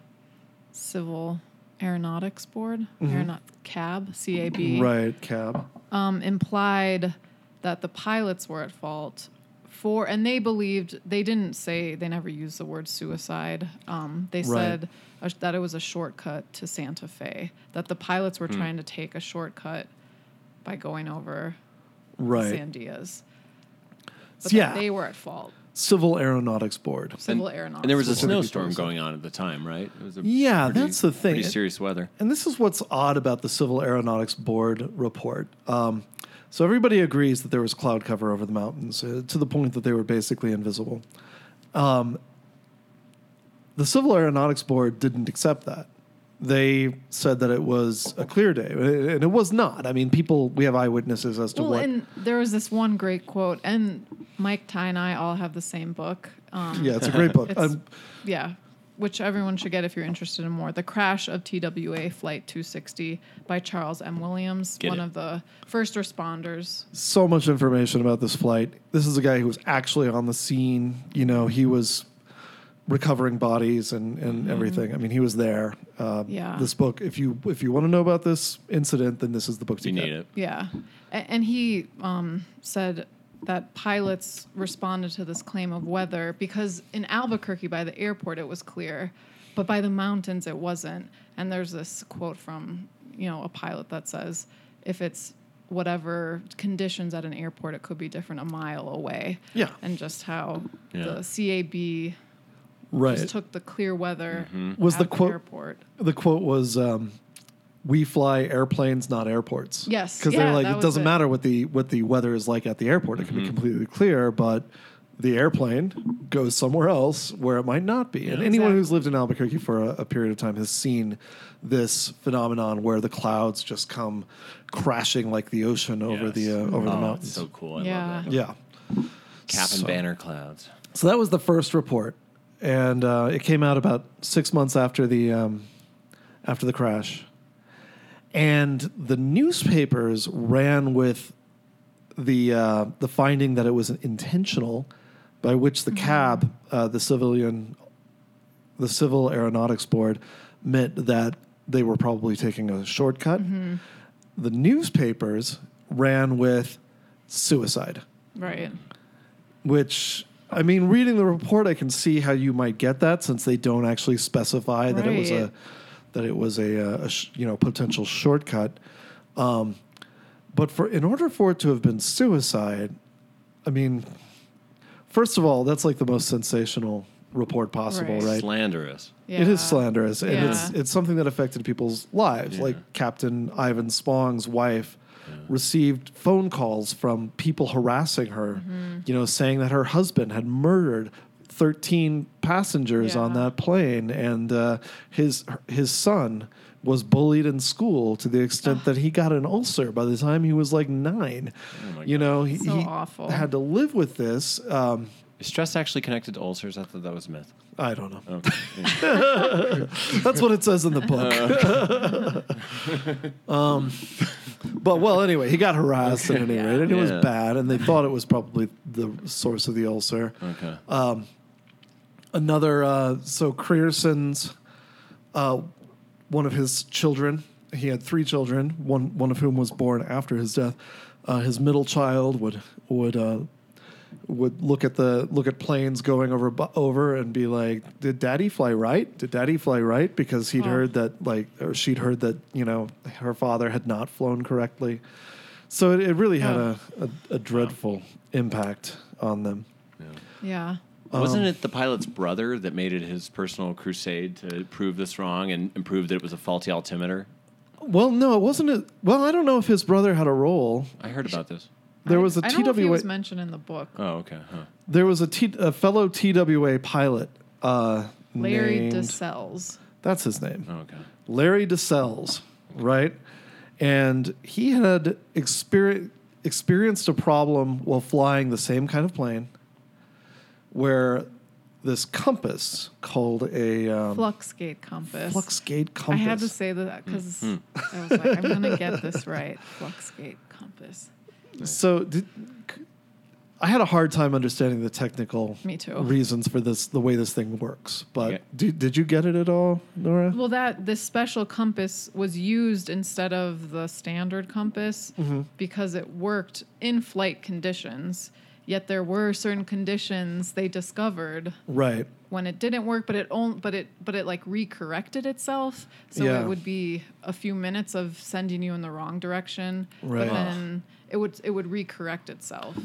Civil Aeronautics Board, Aeronaut CAB, CAB, Mm-hmm. Right, cab. um, implied that the pilots were at fault for, and they believed they didn't say they never used the word suicide. Um, they Right. said uh, that it was a shortcut to Santa Fe. That the pilots were trying to take a shortcut by going over Right. Sandias. But So, yeah. that they were at fault. Civil Aeronautics Board. Civil and, aeronautics. and there was a snowstorm going on at the time, right? It was a Yeah, pretty- that's the thing. Pretty serious weather. And this is what's odd about the Civil Aeronautics Board report. Um, so everybody agrees that there was cloud cover over the mountains uh, to the point that they were basically invisible. Um, the Civil Aeronautics Board didn't accept that. They said that it was a clear day, and it was not. I mean, people, we have eyewitnesses as to Well, what. and there was this one great quote, and Mike Ty and I all have the same book. Um, yeah, it's a great book. (laughs) Um, yeah, which everyone should get if you're interested in more. The Crash of TWA Flight 260 by Charles M. Williams, Get one it. of the first responders. so much information about this flight. This is a guy who was actually on the scene. You know, he was recovering bodies and, and everything. I mean, he was there. Um, Yeah. This book, if you if you want to know about this incident, then this is the book to You get. need it. Yeah, A- and he um, said that pilots responded to this claim of weather because in Albuquerque by the airport it was clear, but by the mountains it wasn't. And there's this quote from you know, a pilot that says if it's whatever conditions at an airport, it could be different a mile away. Yeah. And just how Yeah. the CAB Right. just took the clear weather Was the quote- airport. the quote was um, we fly airplanes not airports Yes, because yeah, they're like it doesn't it. matter what the what the weather is like at the airport it can be completely clear but the airplane goes somewhere else where it might not be and anyone Exactly. who's lived in albuquerque for a, a period of time has seen this phenomenon where the clouds just come crashing like the ocean over Yes. the uh, over the Oh, mountains so cool. I Yeah. love that. yeah Cap and So- banner clouds. so that was the first report, and uh, it came out about six months after the um, after the crash, and the newspapers ran with the uh, the finding that it was intentional, by which the cab, uh, the civilian, the Civil Aeronautics Board, meant that they were probably taking a shortcut. The newspapers ran with suicide Right. which I mean, reading the report, I can see how you might get that since they don't actually specify that it was a that it was a, uh, a sh- you know potential shortcut. Um, but for in order for it to have been suicide, I mean, first of all, that's like the most sensational report possible, Right. right? Slanderous. It is slanderous, and it's Yeah. it's something that affected people's lives. Yeah. Like Captain Ivan Spong's wife received phone calls from people harassing her, Mm-hmm. you know, saying that her husband had murdered. 13 passengers on that plane and uh, his his son was bullied in school to the extent that he got an ulcer by the time he was like 9 Oh my you know he, So he awful. had to live with this um, Is stress actually connected to ulcers? I thought that was a myth. i don't know Okay. (laughs) That's what it says in the book. (laughs) um, but well, anyway, he got harassed at any rate, and it was Yeah. bad, and they thought it was probably the source of the ulcer. okay. Another, uh, so Creason's, uh, one of his children, he had three children, one one of whom was born after his death. Uh, his middle child would would uh, would look at the look at planes going over over and be like, "Did Daddy fly right? Did Daddy fly right?" Because he'd Oh. heard that like or she'd heard that you know her father had not flown correctly. So it, it really had Oh. a, a, a dreadful impact on them. Yeah. Wasn't um, it the pilot's brother that made it his personal crusade to prove this wrong and, and prove that it was a faulty altimeter? Well, no, it wasn't. A, well, I don't know if his brother had a role. I heard about this. There I- was a I don't know if he TWA. was mentioned in the book. Oh, okay. Huh. there was a, T, a fellow TWA pilot. Uh, Larry named, DeSells. That's his name. Oh, okay. Larry DeSells, right? And he had experi- experienced a problem while flying the same kind of plane where this compass called a um, Fluxgate compass. Fluxgate compass. I had to say that because I was like, I'm going to get this right. Fluxgate compass. So did, I had a hard time understanding the technical Me too. reasons for this, the way this thing works. But Yeah. did, did you get it at all, Nora? Well, that this special compass was used instead of the standard compass Mm-hmm. because it worked in flight conditions. Yet there were certain conditions they discovered Right. when it didn't work, but it only, but it but it like recorrected itself. So Yeah. it would be a few minutes of sending you in the wrong direction, Right. but then it would it would recorrect itself.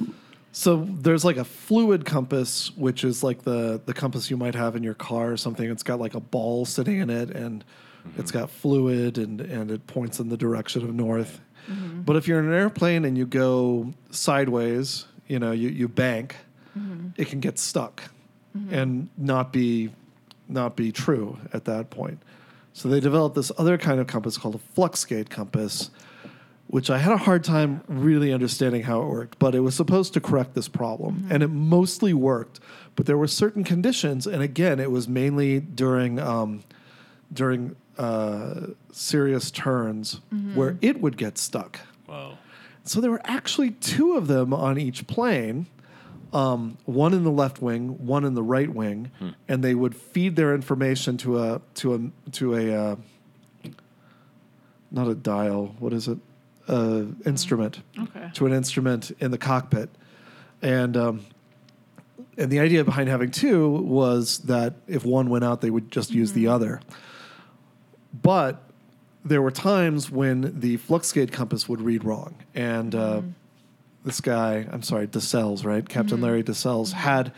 So there's like a fluid compass, which is like the the compass you might have in your car or something. It's got like a ball sitting in it, and mm-hmm. it's got fluid, and and it points in the direction of north. Mm-hmm. But if you're in an airplane and you go sideways, you know, you you bank, mm-hmm. it can get stuck, and not be not be true at that point. So they developed this other kind of compass called a fluxgate compass, which I had a hard time really understanding how it worked, but it was supposed to correct this problem, and it mostly worked. But there were certain conditions, and again, it was mainly during um, during uh, serious turns where it would get stuck. Wow. So there were actually two of them on each plane, um, one in the left wing, one in the right wing, and they would feed their information to a to a to a uh, not a dial. What is it? Uh, instrument Okay. to an instrument in the cockpit, and um, and the idea behind having two was that if one went out, they would just use the other. But there were times when the Fluxgate compass would read wrong, and uh, this guy, I'm sorry, DeSelles, right? Captain Larry DeSelles had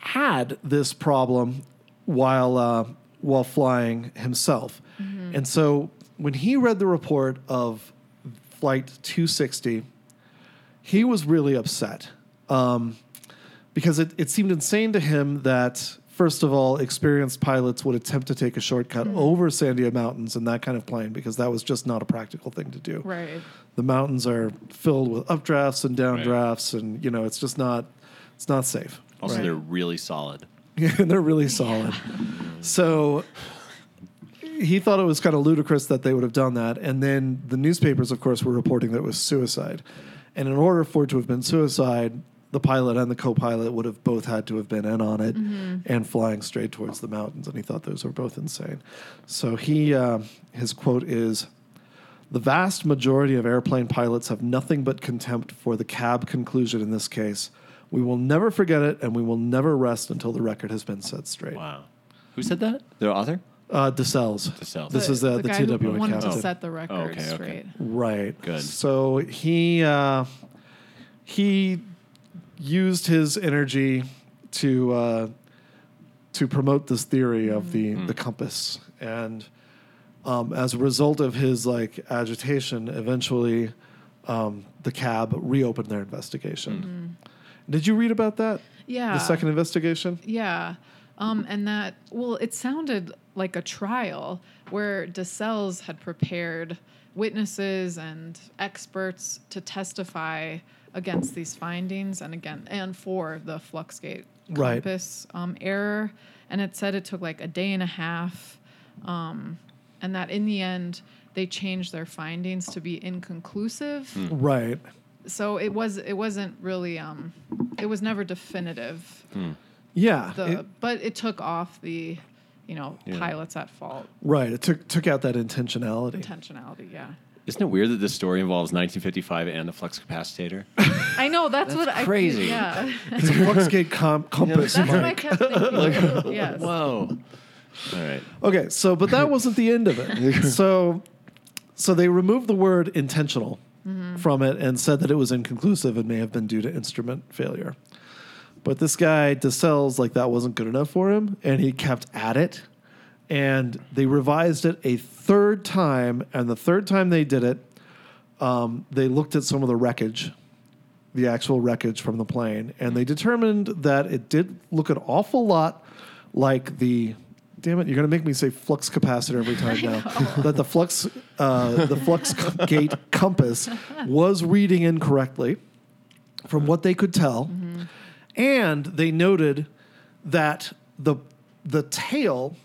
had this problem while uh, while flying himself, and so when he read the report of Flight 260, he was really upset um, because it, it seemed insane to him that first of all experienced pilots would attempt to take a shortcut over sandia mountains in that kind of plane because that was just not a practical thing to do Right. the mountains are filled with updrafts and Right. downdrafts and you know it's just not it's not safe Also, Right. they're really solid. yeah, (laughs) they're really solid. So he thought it was kind of ludicrous that they would have done that. And then the newspapers, of course, were reporting that it was suicide. And in order for it to have been suicide, the pilot and the co pilot would have both had to have been in on it and flying straight towards the mountains. And he thought those were both insane. So he, uh, his quote is The vast majority of airplane pilots have nothing but contempt for the cab conclusion in this case. We will never forget it, and we will never rest until the record has been set straight. Wow. Who said that? The author? Uh, DeSelles. DeSelles. This is uh, the, guy who TWA wanted captain. to set the record Oh, okay, okay. straight. Right. Good. So he uh, he used his energy to uh, to promote this theory of the Mm-hmm. the compass, and um, as a result of his like agitation, eventually um, the cab reopened their investigation. Did you read about that? Yeah. The second investigation. Yeah. Um, and that, well, it sounded like a trial where DeSelles had prepared witnesses and experts to testify against these findings and again and for the Fluxgate Right. compass um, error. And it said it took like a day and a half, um, and that in the end they changed their findings to be inconclusive. Right. So it was it wasn't really um, it was never definitive Yeah. the it- but it took off the you know Yeah. pilots at fault right. It took took out that intentionality. intentionality yeah Isn't it weird that this story involves 1955 and the flux capacitor? (laughs) i know that's, what i crazy. yeah (laughs) It's a Fluxgate com- (laughs) compass. that's what i kept thinking yes Whoa. All right. Okay, so but that wasn't the end of it. So so they removed the word intentional mm-hmm. from it and said that it was inconclusive and may have been due to instrument failure. But this guy DeSelles like that wasn't good enough for him and he kept at it and they revised it a third time and the third time they did it um, they looked at some of the wreckage the actual wreckage from the plane, and they determined that it did look an awful lot like the. Damn it! You're going to make me say flux capacitor every time (laughs) now. that the flux, uh, the flux (laughs) gate compass was reading incorrectly, from what they could tell, and they noted that the the tail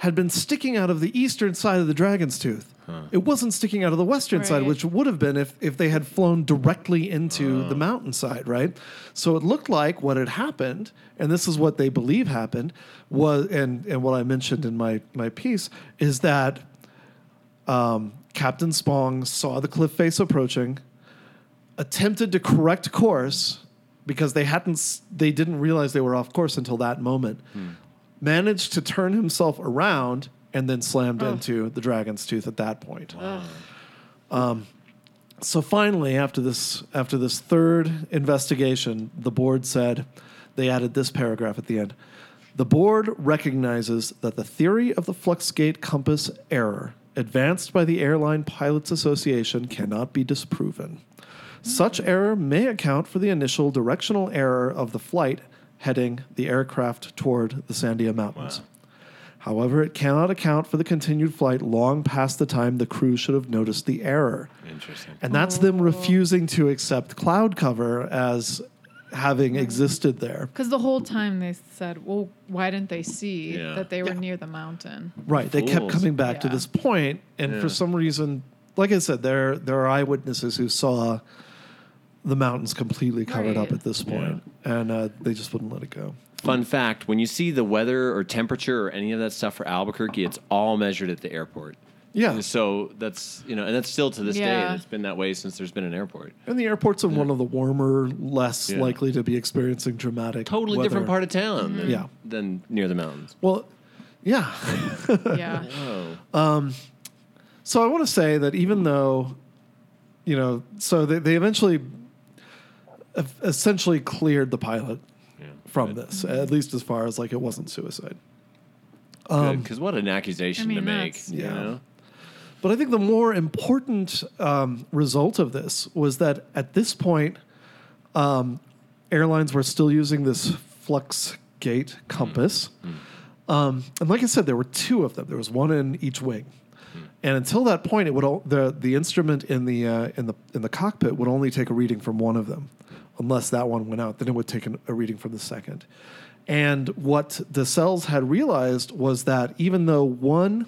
had been sticking out of the eastern side of the dragon's tooth. It wasn't sticking out of the western side, which would have been if, if they had flown directly into the mountainside, right? So it looked like what had happened, and this is what they believe happened, was and, and what I mentioned in my, my piece is that um, Captain Spong saw the cliff face approaching, attempted to correct course because they hadn't they didn't realize they were off course until that moment. Managed to turn himself around and then slammed Oh. into the dragon's tooth at that point. Um, so finally, after this after this third investigation, the board said they added this paragraph at the end. The board recognizes that the theory of the Fluxgate compass error advanced by the Airline Pilots Association cannot be disproven. Such error may account for the initial directional error of the flight heading the aircraft toward the Sandia Mountains. However, it cannot account for the continued flight long past the time the crew should have noticed the error. Interesting. And that's them oh. refusing to accept cloud cover as having existed there. because the whole time they said well why didn't they see Yeah. that they were Yeah. near the mountain Right. They kept coming back to Yeah. this point, and Yeah. for some reason, like I said, there there are eyewitnesses who saw the mountains completely covered up at this point, and uh, they just wouldn't let it go. Fun fact when you see the weather or temperature or any of that stuff for Albuquerque, it's all measured at the airport. Yeah. So that's, you know, and that's still to this day, Yeah. and it's been that way since there's been an airport. And the airport's in one of the warmer, less Yeah. likely to be experiencing dramatic. Totally weather. different part of town than, Yeah. than near the mountains. Well, yeah. (laughs) yeah Oh. So I want to say that even though, you know, so they, they eventually ev- essentially cleared the pilot Yeah. from this, at least as far as like it wasn't suicide. Um, Because what an accusation I to make. that's- You Yeah. know? But I think the more important um, result of this was that at this point, um, airlines were still using this flux gate compass. Um, and like I said, there were two of them. There was one in each wing. And until that point, it would o- the the instrument in the uh, in the in the cockpit would only take a reading from one of them, unless that one went out. Then it would take an, a reading from the second. And what DeSelles had realized was that even though one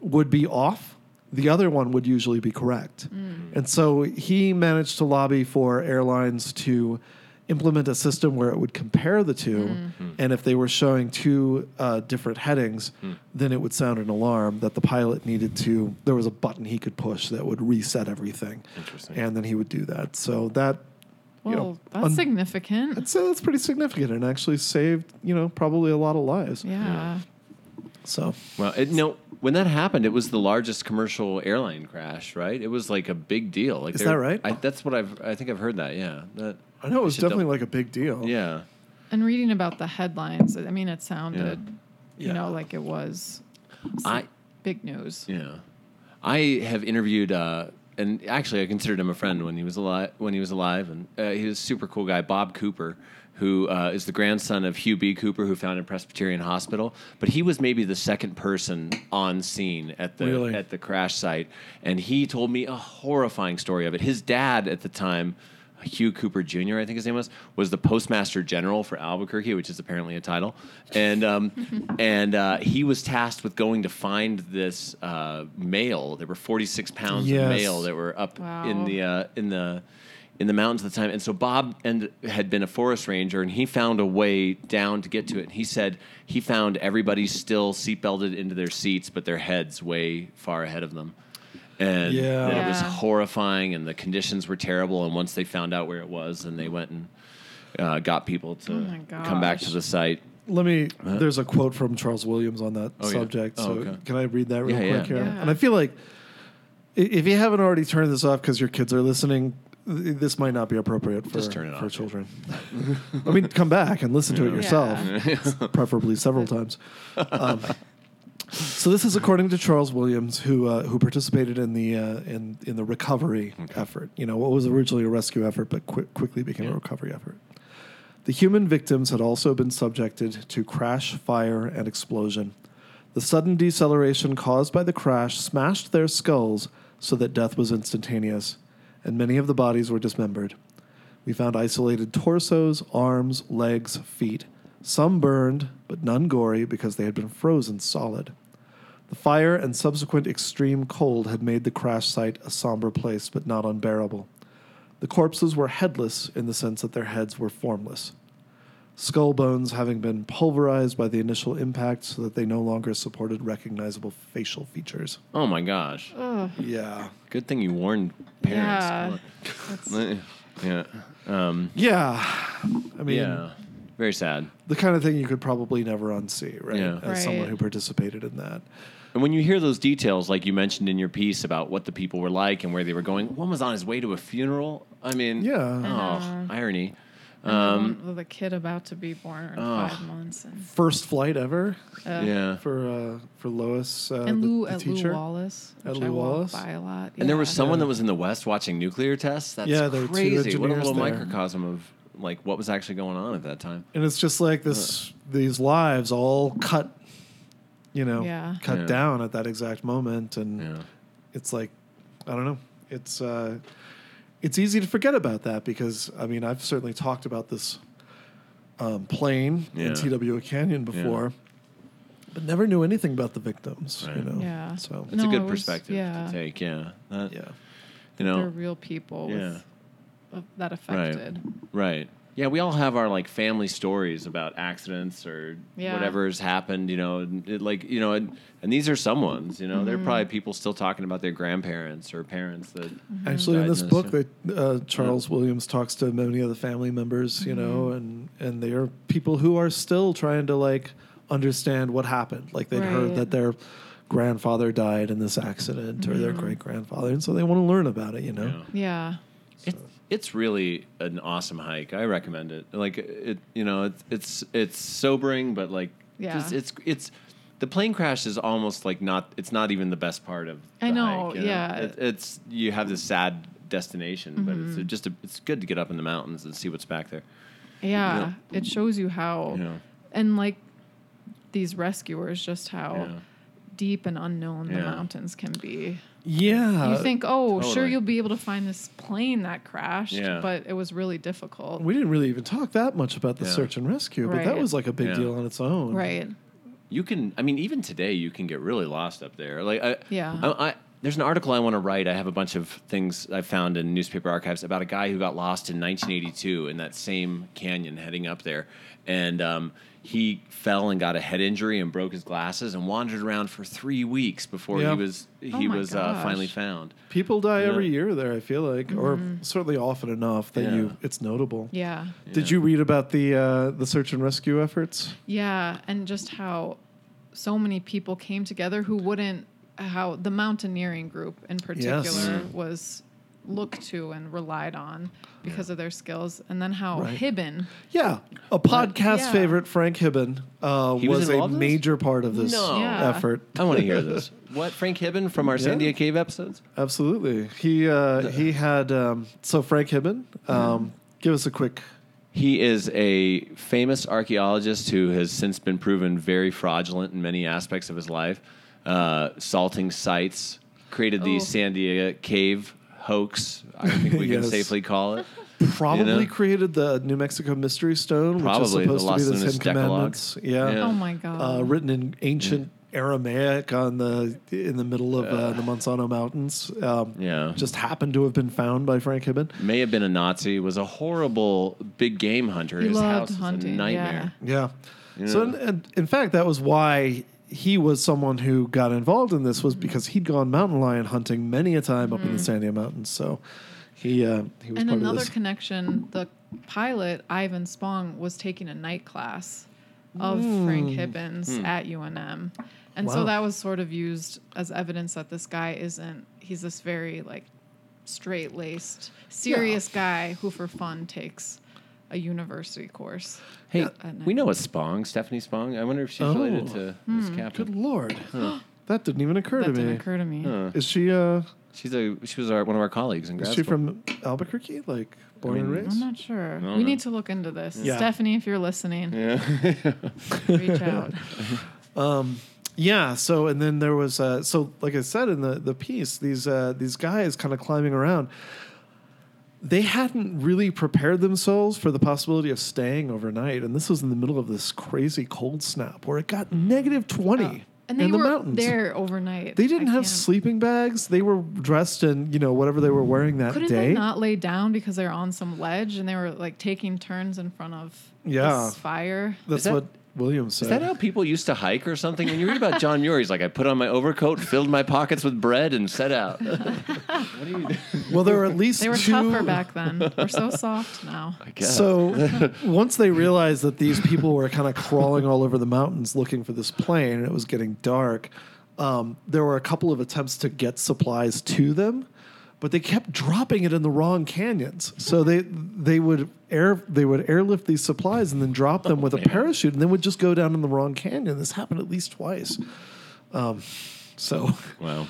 would be off, the other one would usually be correct. Mm. And so he managed to lobby for airlines to implement a system where it would compare the 2 mm-hmm. Mm-hmm. and if they were showing two uh, different headings, hmm. then it would sound an alarm that the pilot needed to. There was a button he could push that would reset everything, Interesting. and then he would do that. So that. Well, you know, that's un- significant. I'd say that's pretty significant and actually saved, you know, probably a lot of lives. yeah. So Well, it, no, when that happened, it was the largest commercial airline crash, right? It was like a big deal. Like Is that right? I, that's what I've. I think I've heard that. Yeah. That, I know it was definitely double- like a big deal. yeah. And reading about the headlines, I mean, it sounded, Yeah. you know, like it was I big news. Yeah, I have interviewed, uh, and actually, I considered him a friend when he was alive. When he was alive, and uh, he was a super cool guy, Bob Cooper, who uh, is the grandson of Hugh B. Cooper, who founded Presbyterian Hospital. But he was maybe the second person on scene at the Really? at the crash site, and he told me a horrifying story of it. His dad at the time. Hugh Cooper Jr., I think his name was, was the postmaster general for Albuquerque, which is apparently a title, and um, (laughs) and uh, he was tasked with going to find this uh, mail. There were forty six pounds Yes. of mail that were up Wow. in the uh, in the in the mountains at the time. And so Bob and had been a forest ranger, and he found a way down to get to it. And he said he found everybody still seatbelted into their seats, but their heads way far ahead of them. And Yeah. that it was horrifying, and the conditions were terrible. And once they found out where it was, and they went and uh, got people to Oh come back to the site. Let me. There's a quote from Charles Williams on that Oh, yeah. subject. Oh, so okay. can I read that real Yeah, quick yeah. here? Yeah. And I feel like if you haven't already turned this off because your kids are listening, this might not be appropriate for, Just turn it for off. children. (laughs) I mean, come back and listen to it Yeah. yourself, (laughs) preferably several times. (laughs) Um, so this is according to Charles Williams, who uh, who participated in the uh, in in the recovery effort. You know, what was originally a rescue effort, but qui- quickly became a recovery effort. The human victims had also been subjected to crash, fire, and explosion. The sudden deceleration caused by the crash smashed their skulls so that death was instantaneous, and many of the bodies were dismembered. We found isolated torsos, arms, legs, feet, some burned, but none gory because they had been frozen solid. The fire and subsequent extreme cold had made the crash site a somber place, but not unbearable. The corpses were headless in the sense that their heads were formless. Skull bones having been pulverized by the initial impact so that they no longer supported recognizable facial features. Oh my gosh! Ugh. Yeah. Good thing you warned Yeah. parents. That's, (laughs) Yeah. Um, Yeah. I mean, yeah. Very sad. the kind of thing you could probably never unsee, right? Yeah. As someone who participated in that. And when you hear those details, like you mentioned in your piece about what the people were like and where they were going, one was on his way to a funeral. I mean, Yeah. Oh, know. irony. and the Um, one with a kid about to be born in oh. five months. And, First flight ever uh, yeah. for uh, for Lois, uh, and the, Lou the at teacher. Lou Wallace, At which Lou I Wallace? by a lot. And there was someone Yeah. that was in the West watching nuclear tests. That's Yeah, there were two crazy. What a little there. microcosm of like what was actually going on at that time. And it's just like this these lives all cut, you know, Yeah. cut Yeah. down at that exact moment, and Yeah. it's like, I don't know, it's uh, it's easy to forget about that because I mean I've certainly talked about this um, plane Yeah. in TWA Canyon before, but never knew anything about the victims. You know, Yeah. So It's a good it was- perspective yeah. to take. Yeah. That- yeah, You know, They're real people Yeah. with, uh, that affected. Right. Right. Yeah, we all have our like family stories about accidents or Yeah. whatever's happened, you know, and it, like you know, and, and these are some ones, you know. There are probably people still talking about their grandparents or parents that. Actually, in died this in book, that uh, Charles Williams talks to many of the family members, you know, Mm-hmm. and and they are people who are still trying to like understand what happened. Like they'd heard that their grandfather died in this accident or their Mm-hmm. great grandfather, and so they want to learn about it. You know. Yeah. Yeah. It's it's really an awesome hike. I recommend it. Like it, you know, it's it's it's sobering, but like, Yeah. just, it's it's the plane crash is almost like not. It's not even the best part of. I know, hike, you yeah. It, it's you have this sad destination, but Mm-hmm. it's just a, it's good to get up in the mountains and see what's back there. Yeah. It shows you how, Yeah. and like these rescuers, just how Yeah. deep and unknown the mountains can be. Yeah. you think, oh, sure, you'll be able to find this plane that crashed, Yeah. but it was really difficult. we didn't really even talk that much about the Yeah. search and rescue, but that was like a big Yeah. deal on its own. Right. You can. I mean, even today, you can get really lost up there. Like, I, Yeah. I, I, there's an article I want to write. I have a bunch of things I found in newspaper archives about a guy who got lost in 1982 in that same canyon heading up there, and um, he fell and got a head injury and broke his glasses and wandered around for three weeks before Yeah. he was he Oh was uh, finally found. People die Yeah. every year there. I feel like, or certainly often enough that Yeah. you it's notable. Yeah. Did you read about the uh, the search and rescue efforts? Yeah, and just how so many people came together who wouldn't how the mountaineering group in particular Mm. was looked to and relied on because of their skills, and then how Right. Hibben, Yeah, a podcast yeah. favorite, Frank Hibben, uh, was was, a involved in this? major part of this No. Yeah. effort. I want to hear this. (laughs) What Frank Hibben from our Yeah. Sandia Cave episodes? Absolutely, he uh, he had um, so Frank Hibben. Um, Give us a quick. He is a famous archaeologist who has since been proven very fraudulent in many aspects of his life. Uh, salting sites, created the Oh. Sandia Cave hoax, I think we can (laughs) safely call it. Probably know? created the New Mexico Mystery Stone, which is supposed Los to be the Ten Commandments. Yeah, Yeah. oh my god, Uh, written in ancient Aramaic on the in the middle of uh, the Manzano Mountains. Um, Yeah. just happened to have been found by Frank Hibben. May have been a Nazi, was a horrible big game hunter. He His loved house was hunting, a nightmare. Yeah. Yeah. So, in, and in fact, that was why he was someone who got involved in this was because he'd gone mountain lion hunting many a time up in the mm-hmm. Sandia Mountains. So he uh, he was and part another of this. connection, the pilot Ivan Spong was taking a night class of mm. Frank Hibben's hmm. at UNM, and Wow. so that was sort of used as evidence that this guy isn't. He's this very like straight laced, serious guy who for fun takes a university course. Hey, at we know a Spong, Stephanie Spong. I wonder if she's Oh. related to this captain. Good captain. lord, that didn't even occur that to didn't me. occur to me. Huh. Is she uh She's a she was our, one of our colleagues in grad is she school. from Albuquerque? Like born and mean, raised? I'm not sure. don't We know. need to look into this. Yeah. Stephanie, if you're listening, yeah. (laughs) reach out. (laughs) Yeah. So and then there was uh, so like I said in the the piece, these uh, these guys kind of climbing around. They hadn't really prepared themselves for the possibility of staying overnight, and this was in the middle of this crazy cold snap where it got negative uh, twenty And they in the were mountains. there overnight. They didn't I have can't- sleeping bags. They were dressed in you know whatever they were wearing that Couldn't day. they not lay down because they were on some ledge and they were like taking turns in front of Yeah. this fire? That's that- what William said. Is that how people used to hike or something? When you read about John Muir, he's like, I put on my overcoat, filled my pockets with bread, and set out. (laughs) what do you do? well, there were at least They were two, tougher back then. We're so soft now. I guess. So (laughs) once they realized that these people were kind of crawling all over the mountains looking for this plane, and it was getting dark, um, there were a couple of attempts to get supplies to them, but they kept dropping it in the wrong canyons. So they they would air they would airlift these supplies and then drop them with a parachute, and then would just go down in the wrong canyon. This happened at least twice. Um, so wow.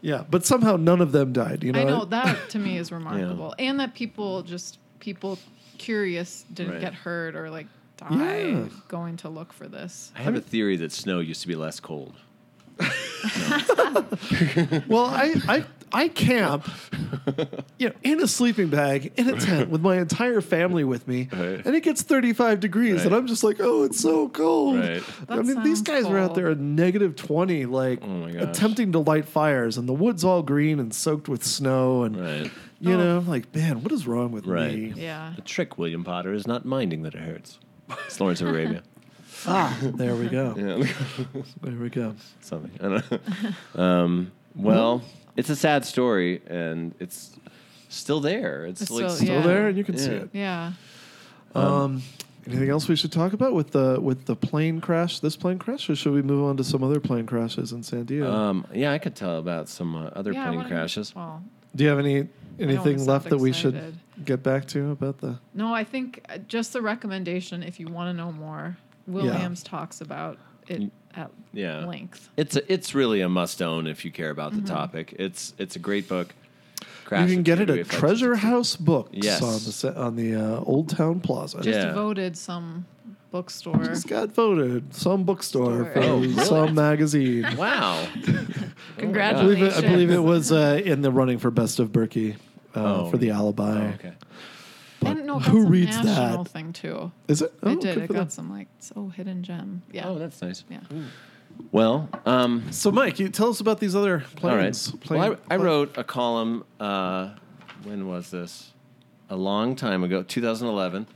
yeah, but somehow none of them died. You know, I know that to me is remarkable, and that people just people curious didn't Right. get hurt or like die Yeah. going to look for this. I have a theory that snow used to be less cold. (laughs) Well, I I I camp, (laughs) you know, in a sleeping bag in a tent with my entire family with me, Right. and it gets 35 degrees, and I'm just like, oh, it's so cold. Right. I mean, these sounds guys were out there at negative 20, like Oh attempting to light fires, and the wood's all green and soaked with snow, and Right. you Oh. know, like, man, what is wrong with Right. me? Yeah. The trick, William Potter, is not minding that it hurts. It's Lawrence of Arabia. Ah, there we go. Yeah. There we go. Something. I don't know. (laughs) Um, well, it's a sad story, and it's still there. It's, It's like still- Still Yeah. there, and you can see Yeah. it. Yeah. Um, Anything else we should talk about with the with the plane crash? This plane crash, or should we move on to some other plane crashes in San Diego? Um, yeah, I could tell about some uh, other Yeah, I plane wanna- crashes. Well, Do you have any anything sound left that we should get back to about the? no, I think uh, just the recommendation if you want to know more. Williams talks about it at Yeah. length. It's a, it's really a must own if you care about the Mm-hmm. topic. It's it's a great book. Crash you can get it at Treasure House Books Yes. on the on the uh, Old Town Plaza. Just Yeah. voted some bookstore. Just got voted some bookstore Store. for Oh, really? some magazine. (laughs) Wow. I believe, Congratulations. it, I believe it was uh, in the running for Best of Burque uh, Oh. for the Alibi. Oh, okay. And no, who some reads national that? thing too. Is it? Oh, it did. It got them. some like oh hidden gem. Yeah. Oh, that's nice. yeah. Well, um, So, Mike, you tell us about these other all right. planes. Plane- Well, I, I wrote a column. Uh, when was this? A long time ago, 2011,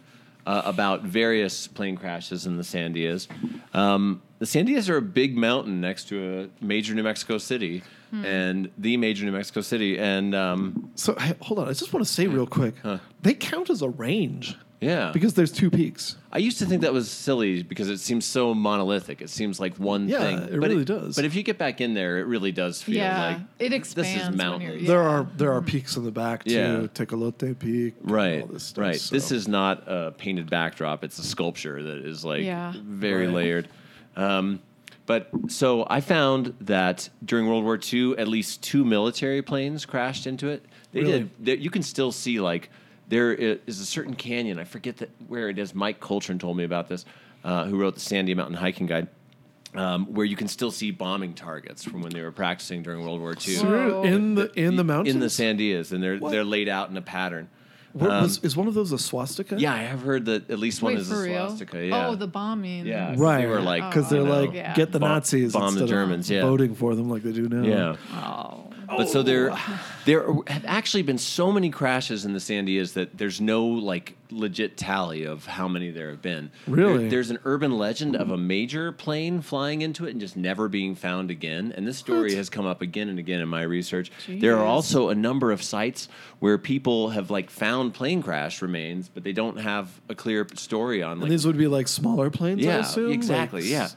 uh, about various plane crashes in the Sandias. Um, the Sandias are a big mountain next to a major New Mexico city, Hmm. and the major New Mexico city, and um, So, hey, hold on. I just want to say real quick Huh. they count as a range yeah, because there's two peaks. I used to think that was silly because it seems so monolithic. It seems like one Yeah, thing. it but really does. But if you get back in there, it really does feel Yeah, like it expands. this is expands when mountains. you're- There are there are peaks in the back too. Yeah. Tecolote Peak. Right, All this stuff, right. so- This is not a painted backdrop. It's a sculpture that is like Yeah. very Right. layered. Um, but so I found that during World War II, at least two military planes crashed into it. They Really? did. There, you can still see like there i- is a certain canyon. I forget that where it is. Mike Coltrin told me about this, uh, who wrote the Sandia Mountain Hiking Guide. Um, where you can still see bombing targets from when they were practicing during World War II. Whoa. in the in the mountains. in the Sandias, and they're What? they're laid out in a pattern. What, um, was, is one of those a swastika? Yeah, I have heard that at least one is a swastika. Yeah. Oh, the bombing. Yeah. 'cause Right. They were like because they're know, like Yeah. get the Nazis bomb the Germans, of yeah. voting for them like they do now. Yeah. Oh. But so there, oh. there have actually been so many crashes in the Sandias that there's no like legit tally of how many there have been. Really? There- there's an urban legend of a major plane flying into it and just never being found again. And this story What? has come up again and again in my research. There are also a number of sites where people have like found plane crash remains, but they don't have a clear story on And these would be like smaller planes. I yeah, exactly. Like, yeah,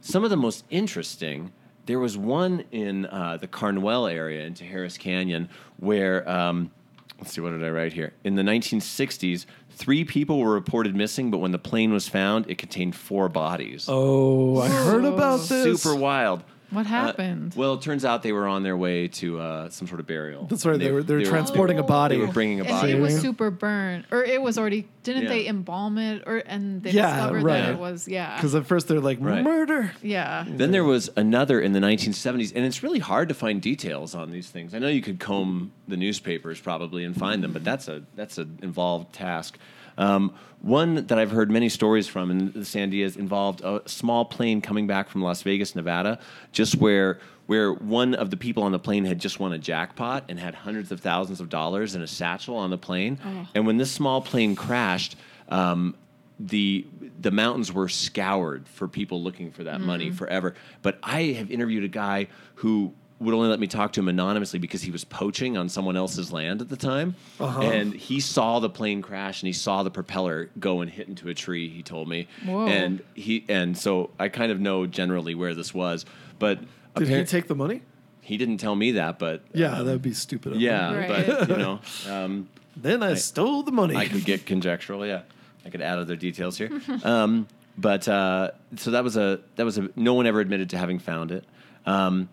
some of the most interesting. There was one in uh, the Carnuel area into Harris Canyon where, um, let's see, what did I write here? In the 1960s, three people were reported missing, but when the plane was found, it contained four bodies. Oh, I heard about this. Super wild. What Uh, happened? well, it turns out they were on their way to uh, some sort of burial. That's right. They, were they were transporting a body. They were bringing a body. and body. it was super burnt, or it was already. Didn't Yeah. they embalm it, or and they Yeah, discovered right. that it was yeah, Because at first they're like Right. murder. yeah. Then there was another in the 1970s, and it's really hard to find details on these things. I know you could comb the newspapers probably and find them, but that's a that's an involved task. Um, one that I've heard many stories from in the Sandias involved a small plane coming back from Las Vegas, Nevada, just where where one of the people on the plane had just won a jackpot and had hundreds of thousands of dollars in a satchel on the plane, and when this small plane crashed. Um, the the mountains were scoured for people looking for that money forever. But I have interviewed a guy who would only let me talk to him anonymously because he was poaching on someone else's land at the time, and he saw the plane crash and he saw the propeller go and hit into a tree. He told me, Whoa. and he and so I kind of know generally where this was, but Did he take the money? he didn't tell me that, but Yeah, um, that would be stupid. of him. yeah, Right. but (laughs) you know. Um, Then I, stole the money. I could get (laughs) conjectural. Yeah, I could add other details here. (laughs) um, but uh, so that was a that was a no one ever admitted to having found it. Um,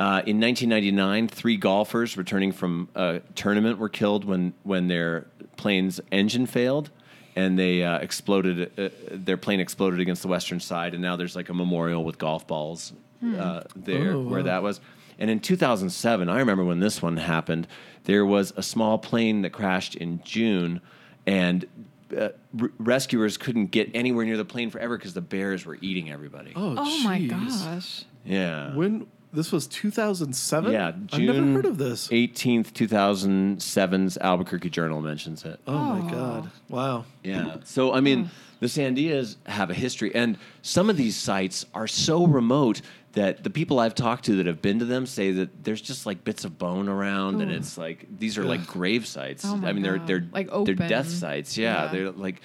uh, in 1999, three golfers returning from a tournament were killed when when their plane's engine failed. And they uh, exploded. Uh, their plane exploded against the western side, and now there's like a memorial with golf balls uh, there Oh, where wow. that was. And in 2007, I remember when this one happened, there was a small plane that crashed in June, and uh, r- rescuers couldn't get anywhere near the plane forever because the bears were eating everybody. oh, Oh my gosh. Yeah. When this was 2007. yeah, I've never heard of this. 18th, 2007's Albuquerque Journal mentions it. Oh my god! Wow. Yeah. So I mean, the Sandias have a history, and some of these sites are so remote that the people I've talked to that have been to them say that there's just like bits of bone around, and it's like these are like grave sites. Oh my I mean, they're they're Like they're death sites. Yeah, Yeah. they're like,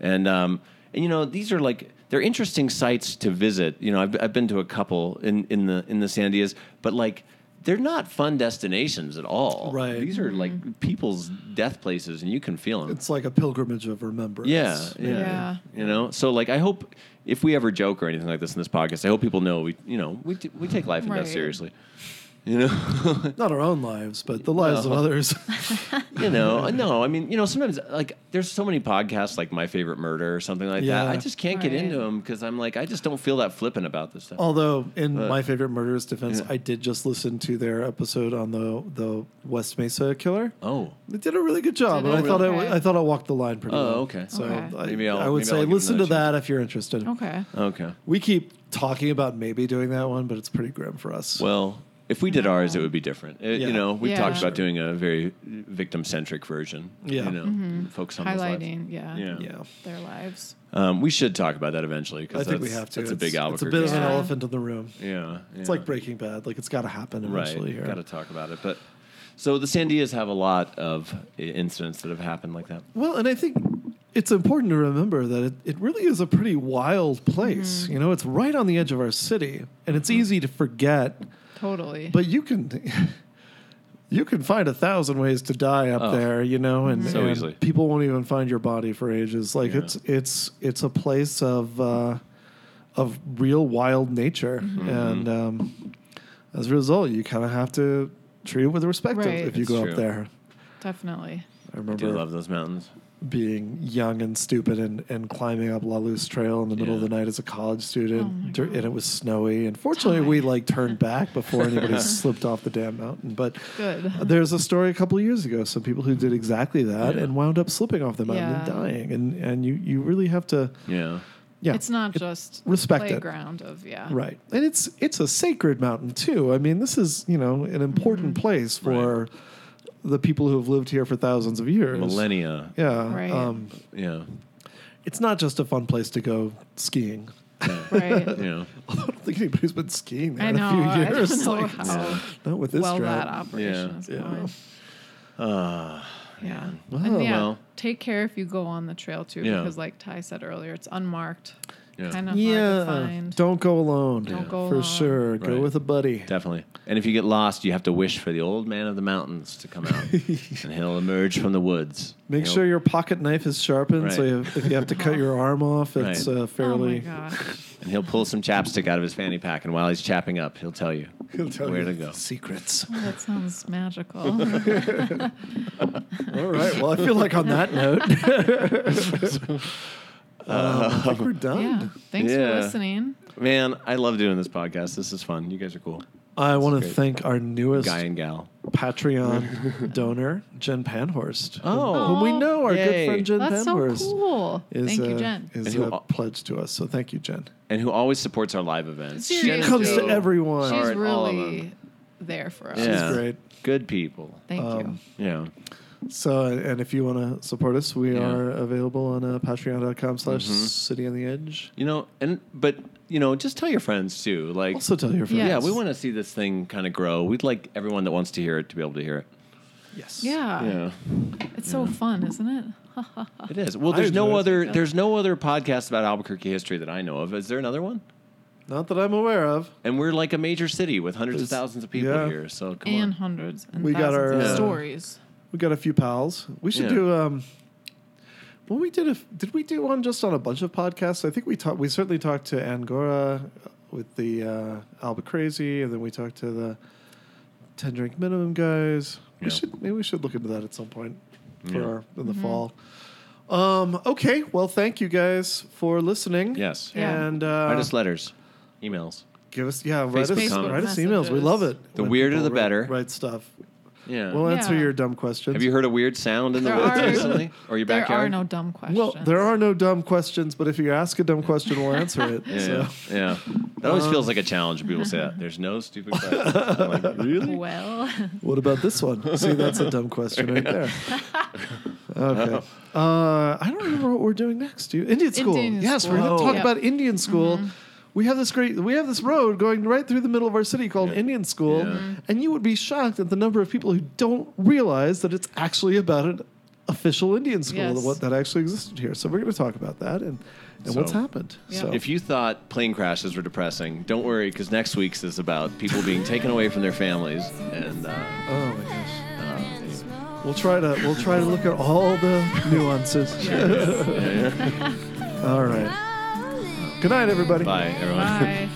and um, and you know these are like they're interesting sites to visit. You know, I've I've been to a couple in in the in the Sandias, but like. They're not fun destinations at all. Right. These are like mm-hmm. people's death places, and you can feel them. It's like a pilgrimage of remembrance. Yeah, yeah, Yeah. You know, so like I hope if we ever joke or anything like this in this podcast, I hope people know we, you know, we t- we take life and death seriously. You know, (laughs) Not our own lives, but the lives No. of others. (laughs) you know, (laughs) no. I mean, you know, sometimes like there's so many podcasts like My Favorite Murder or something like Yeah. that. I just can't get into them because I'm like I just don't feel that flippant about this stuff. Although, in But- my favorite murder's defense, Yeah. I did just listen to their episode on the the West Mesa killer. Oh, They did a really good job, Did and I it? thought Okay. I, I thought I walked the line pretty Oh, well. okay. So Okay. I, Maybe I'll- I would maybe say I'll listen to another that if you're interested. Okay. okay. We keep talking about maybe doing that one, but it's pretty grim for us. Well, if we did ours, it would be different. It- Yeah. You know, we Yeah. talked about doing a very victim centric version. Yeah. You know, focus on those lives. Highlighting, yeah, Yeah. yeah, their lives. Um, we should talk about that eventually. I Because think we have to. That's a It's- big It's a bit of an Yeah. elephant in the room. Yeah, It's like Breaking Bad. Like it's got to happen eventually. right. Here. Got to talk about it, but so the Sandias have a lot of incidents that have happened like that. Well, and I think it's important to remember that it, it really is a pretty wild place. Mm-hmm. You know, it's right on the edge of our city, and it's easy to forget. Totally. But you can (laughs) you can find a thousand ways to die up Oh. there, you know, and, So and easily. people won't even find your body for ages. Like Yeah. it's it's it's a place of uh, of real wild nature, Mm-hmm. and um, as a result, you kind of have to treat it with respect Right. if you It's go true. up there. Definitely. I I do remember love those mountains. Being young and stupid and, and climbing up La Luz Trail in the middle of the night as a college student, Oh my dur- God. and it was snowy. And fortunately, we like turned back before anybody (laughs) slipped off the damn mountain. But Good. there's a story a couple of years ago, some people who did exactly that Yeah. and wound up slipping off the mountain and dying. And and you you really have to Yeah. yeah It's not it- just respect it. playground of yeah. right, and it's it's a sacred mountain too. I mean, this is you know an important Mm-hmm. place for the people who have lived here for thousands of years. Millennia. Yeah. Right. Um, Yeah. it's not just a fun place to go skiing. Right. Yeah. (laughs) I don't think anybody's been skiing there I in know. a few I years. don't know like, how Not with this well drought. that operation Yeah. is Yeah. going. Uh, Yeah. Oh, and yeah, well. take care if you go on the trail too, Yeah. because like Ty said earlier, it's unmarked. Yeah. Kind of hard to Yeah, find. don't go alone. Don't go for alone. sure. Go Right. with a buddy. Definitely. And if you get lost, you have to wish for the old man of the mountains to come out, (laughs) and he'll emerge from the woods. Make He'll- sure your pocket knife is sharpened, so Right. you, if you have to cut your arm off, (laughs) it's Right. uh, Oh my fairly. gosh. (laughs) and he'll pull some chapstick out of his fanny pack, and while he's chapping up, he'll tell you He'll tell where you to go. Secrets. Oh, that sounds magical. All right. Well, I feel like on that note, uh, (laughs) I think we're done. yeah. Thanks Yeah. for listening. Man, I love doing this podcast. This is fun. You guys are cool. I want to great. thank our newest Guy and gal. Patreon (laughs) donor, Jen Panhorst. Oh. whom we know, our Yay. good friend Jen That's so Panhorst. cool. Is, Thank you, uh, Jen. Is And who uh, al- pledged to us, so thank you, Jen. And who always supports our live events. She She Seriously. comes to She's everyone. All She's right, all of really there for us. Yeah. great. Good people. Thank Um, Yeah. So, and if you want to support us, we Yeah. are available on uh, patreon.com slash Mhm. city on the edge. You know, and but you know, just tell your friends too. Like, Also tell your friends. Yeah. yeah, we want to see this thing kind of grow. We'd like everyone that wants to hear it to be able to hear it. Yes. Yeah. Yeah, It's so fun, isn't it? it is. Well, there's no enjoy it. other. There's no other podcast about Albuquerque history that I know of. Is there another one? Not that I'm aware of. And we're like a major city with hundreds of thousands of people yeah. here. So come and on. hundreds and We got our, of uh, stories. We got a few pals. We should Yeah. do. um Well, we did. A, did we do one just on a bunch of podcasts? I think we talked. We certainly talked to Angora with the uh, Alba Crazy, and then we talked to the Ten Drink Minimum guys. We Yeah. should maybe we should look into that at some point for Yeah. our, in the Mm-hmm. fall. Um. Okay. Well, thank you guys for listening. Yes. Yeah. And uh, Write us letters, emails. give us yeah write us Facebook write us emails. We love it. The weirder people the write- better. Write stuff. Yeah. We'll answer Yeah. your dumb questions. Have you heard a weird sound in the There woods are- recently, or your backyard? There backyard? are no dumb questions. Well, there are no dumb questions, but if you ask a dumb question, we'll answer it. (laughs) Yeah, So. yeah. That always Um, feels like a challenge when people say that. There's no stupid questions. I'm like, (laughs) really? Well, What about this one? See, that's a dumb question right there. (laughs) Okay. Uh, I don't remember what we're doing next. Do you? Indian school. Indian yes, we're going school. to talk Yep. about Indian school. We have this great. We have this road going right through the middle of our city called Yeah. Indian School, Yeah. And you would be shocked at the number of people who don't realize that it's actually about an, official Indian school Yes. that, what, that actually existed here. So we're going to talk about that and, and what's So- happened. Yeah. So If you thought plane crashes were depressing, don't worry because next week's is about people being taken away from their families, and uh, oh my gosh, we'll try to we'll try to look at all the nuances. (laughs) all right. Good night, everybody. bye everyone. Bye.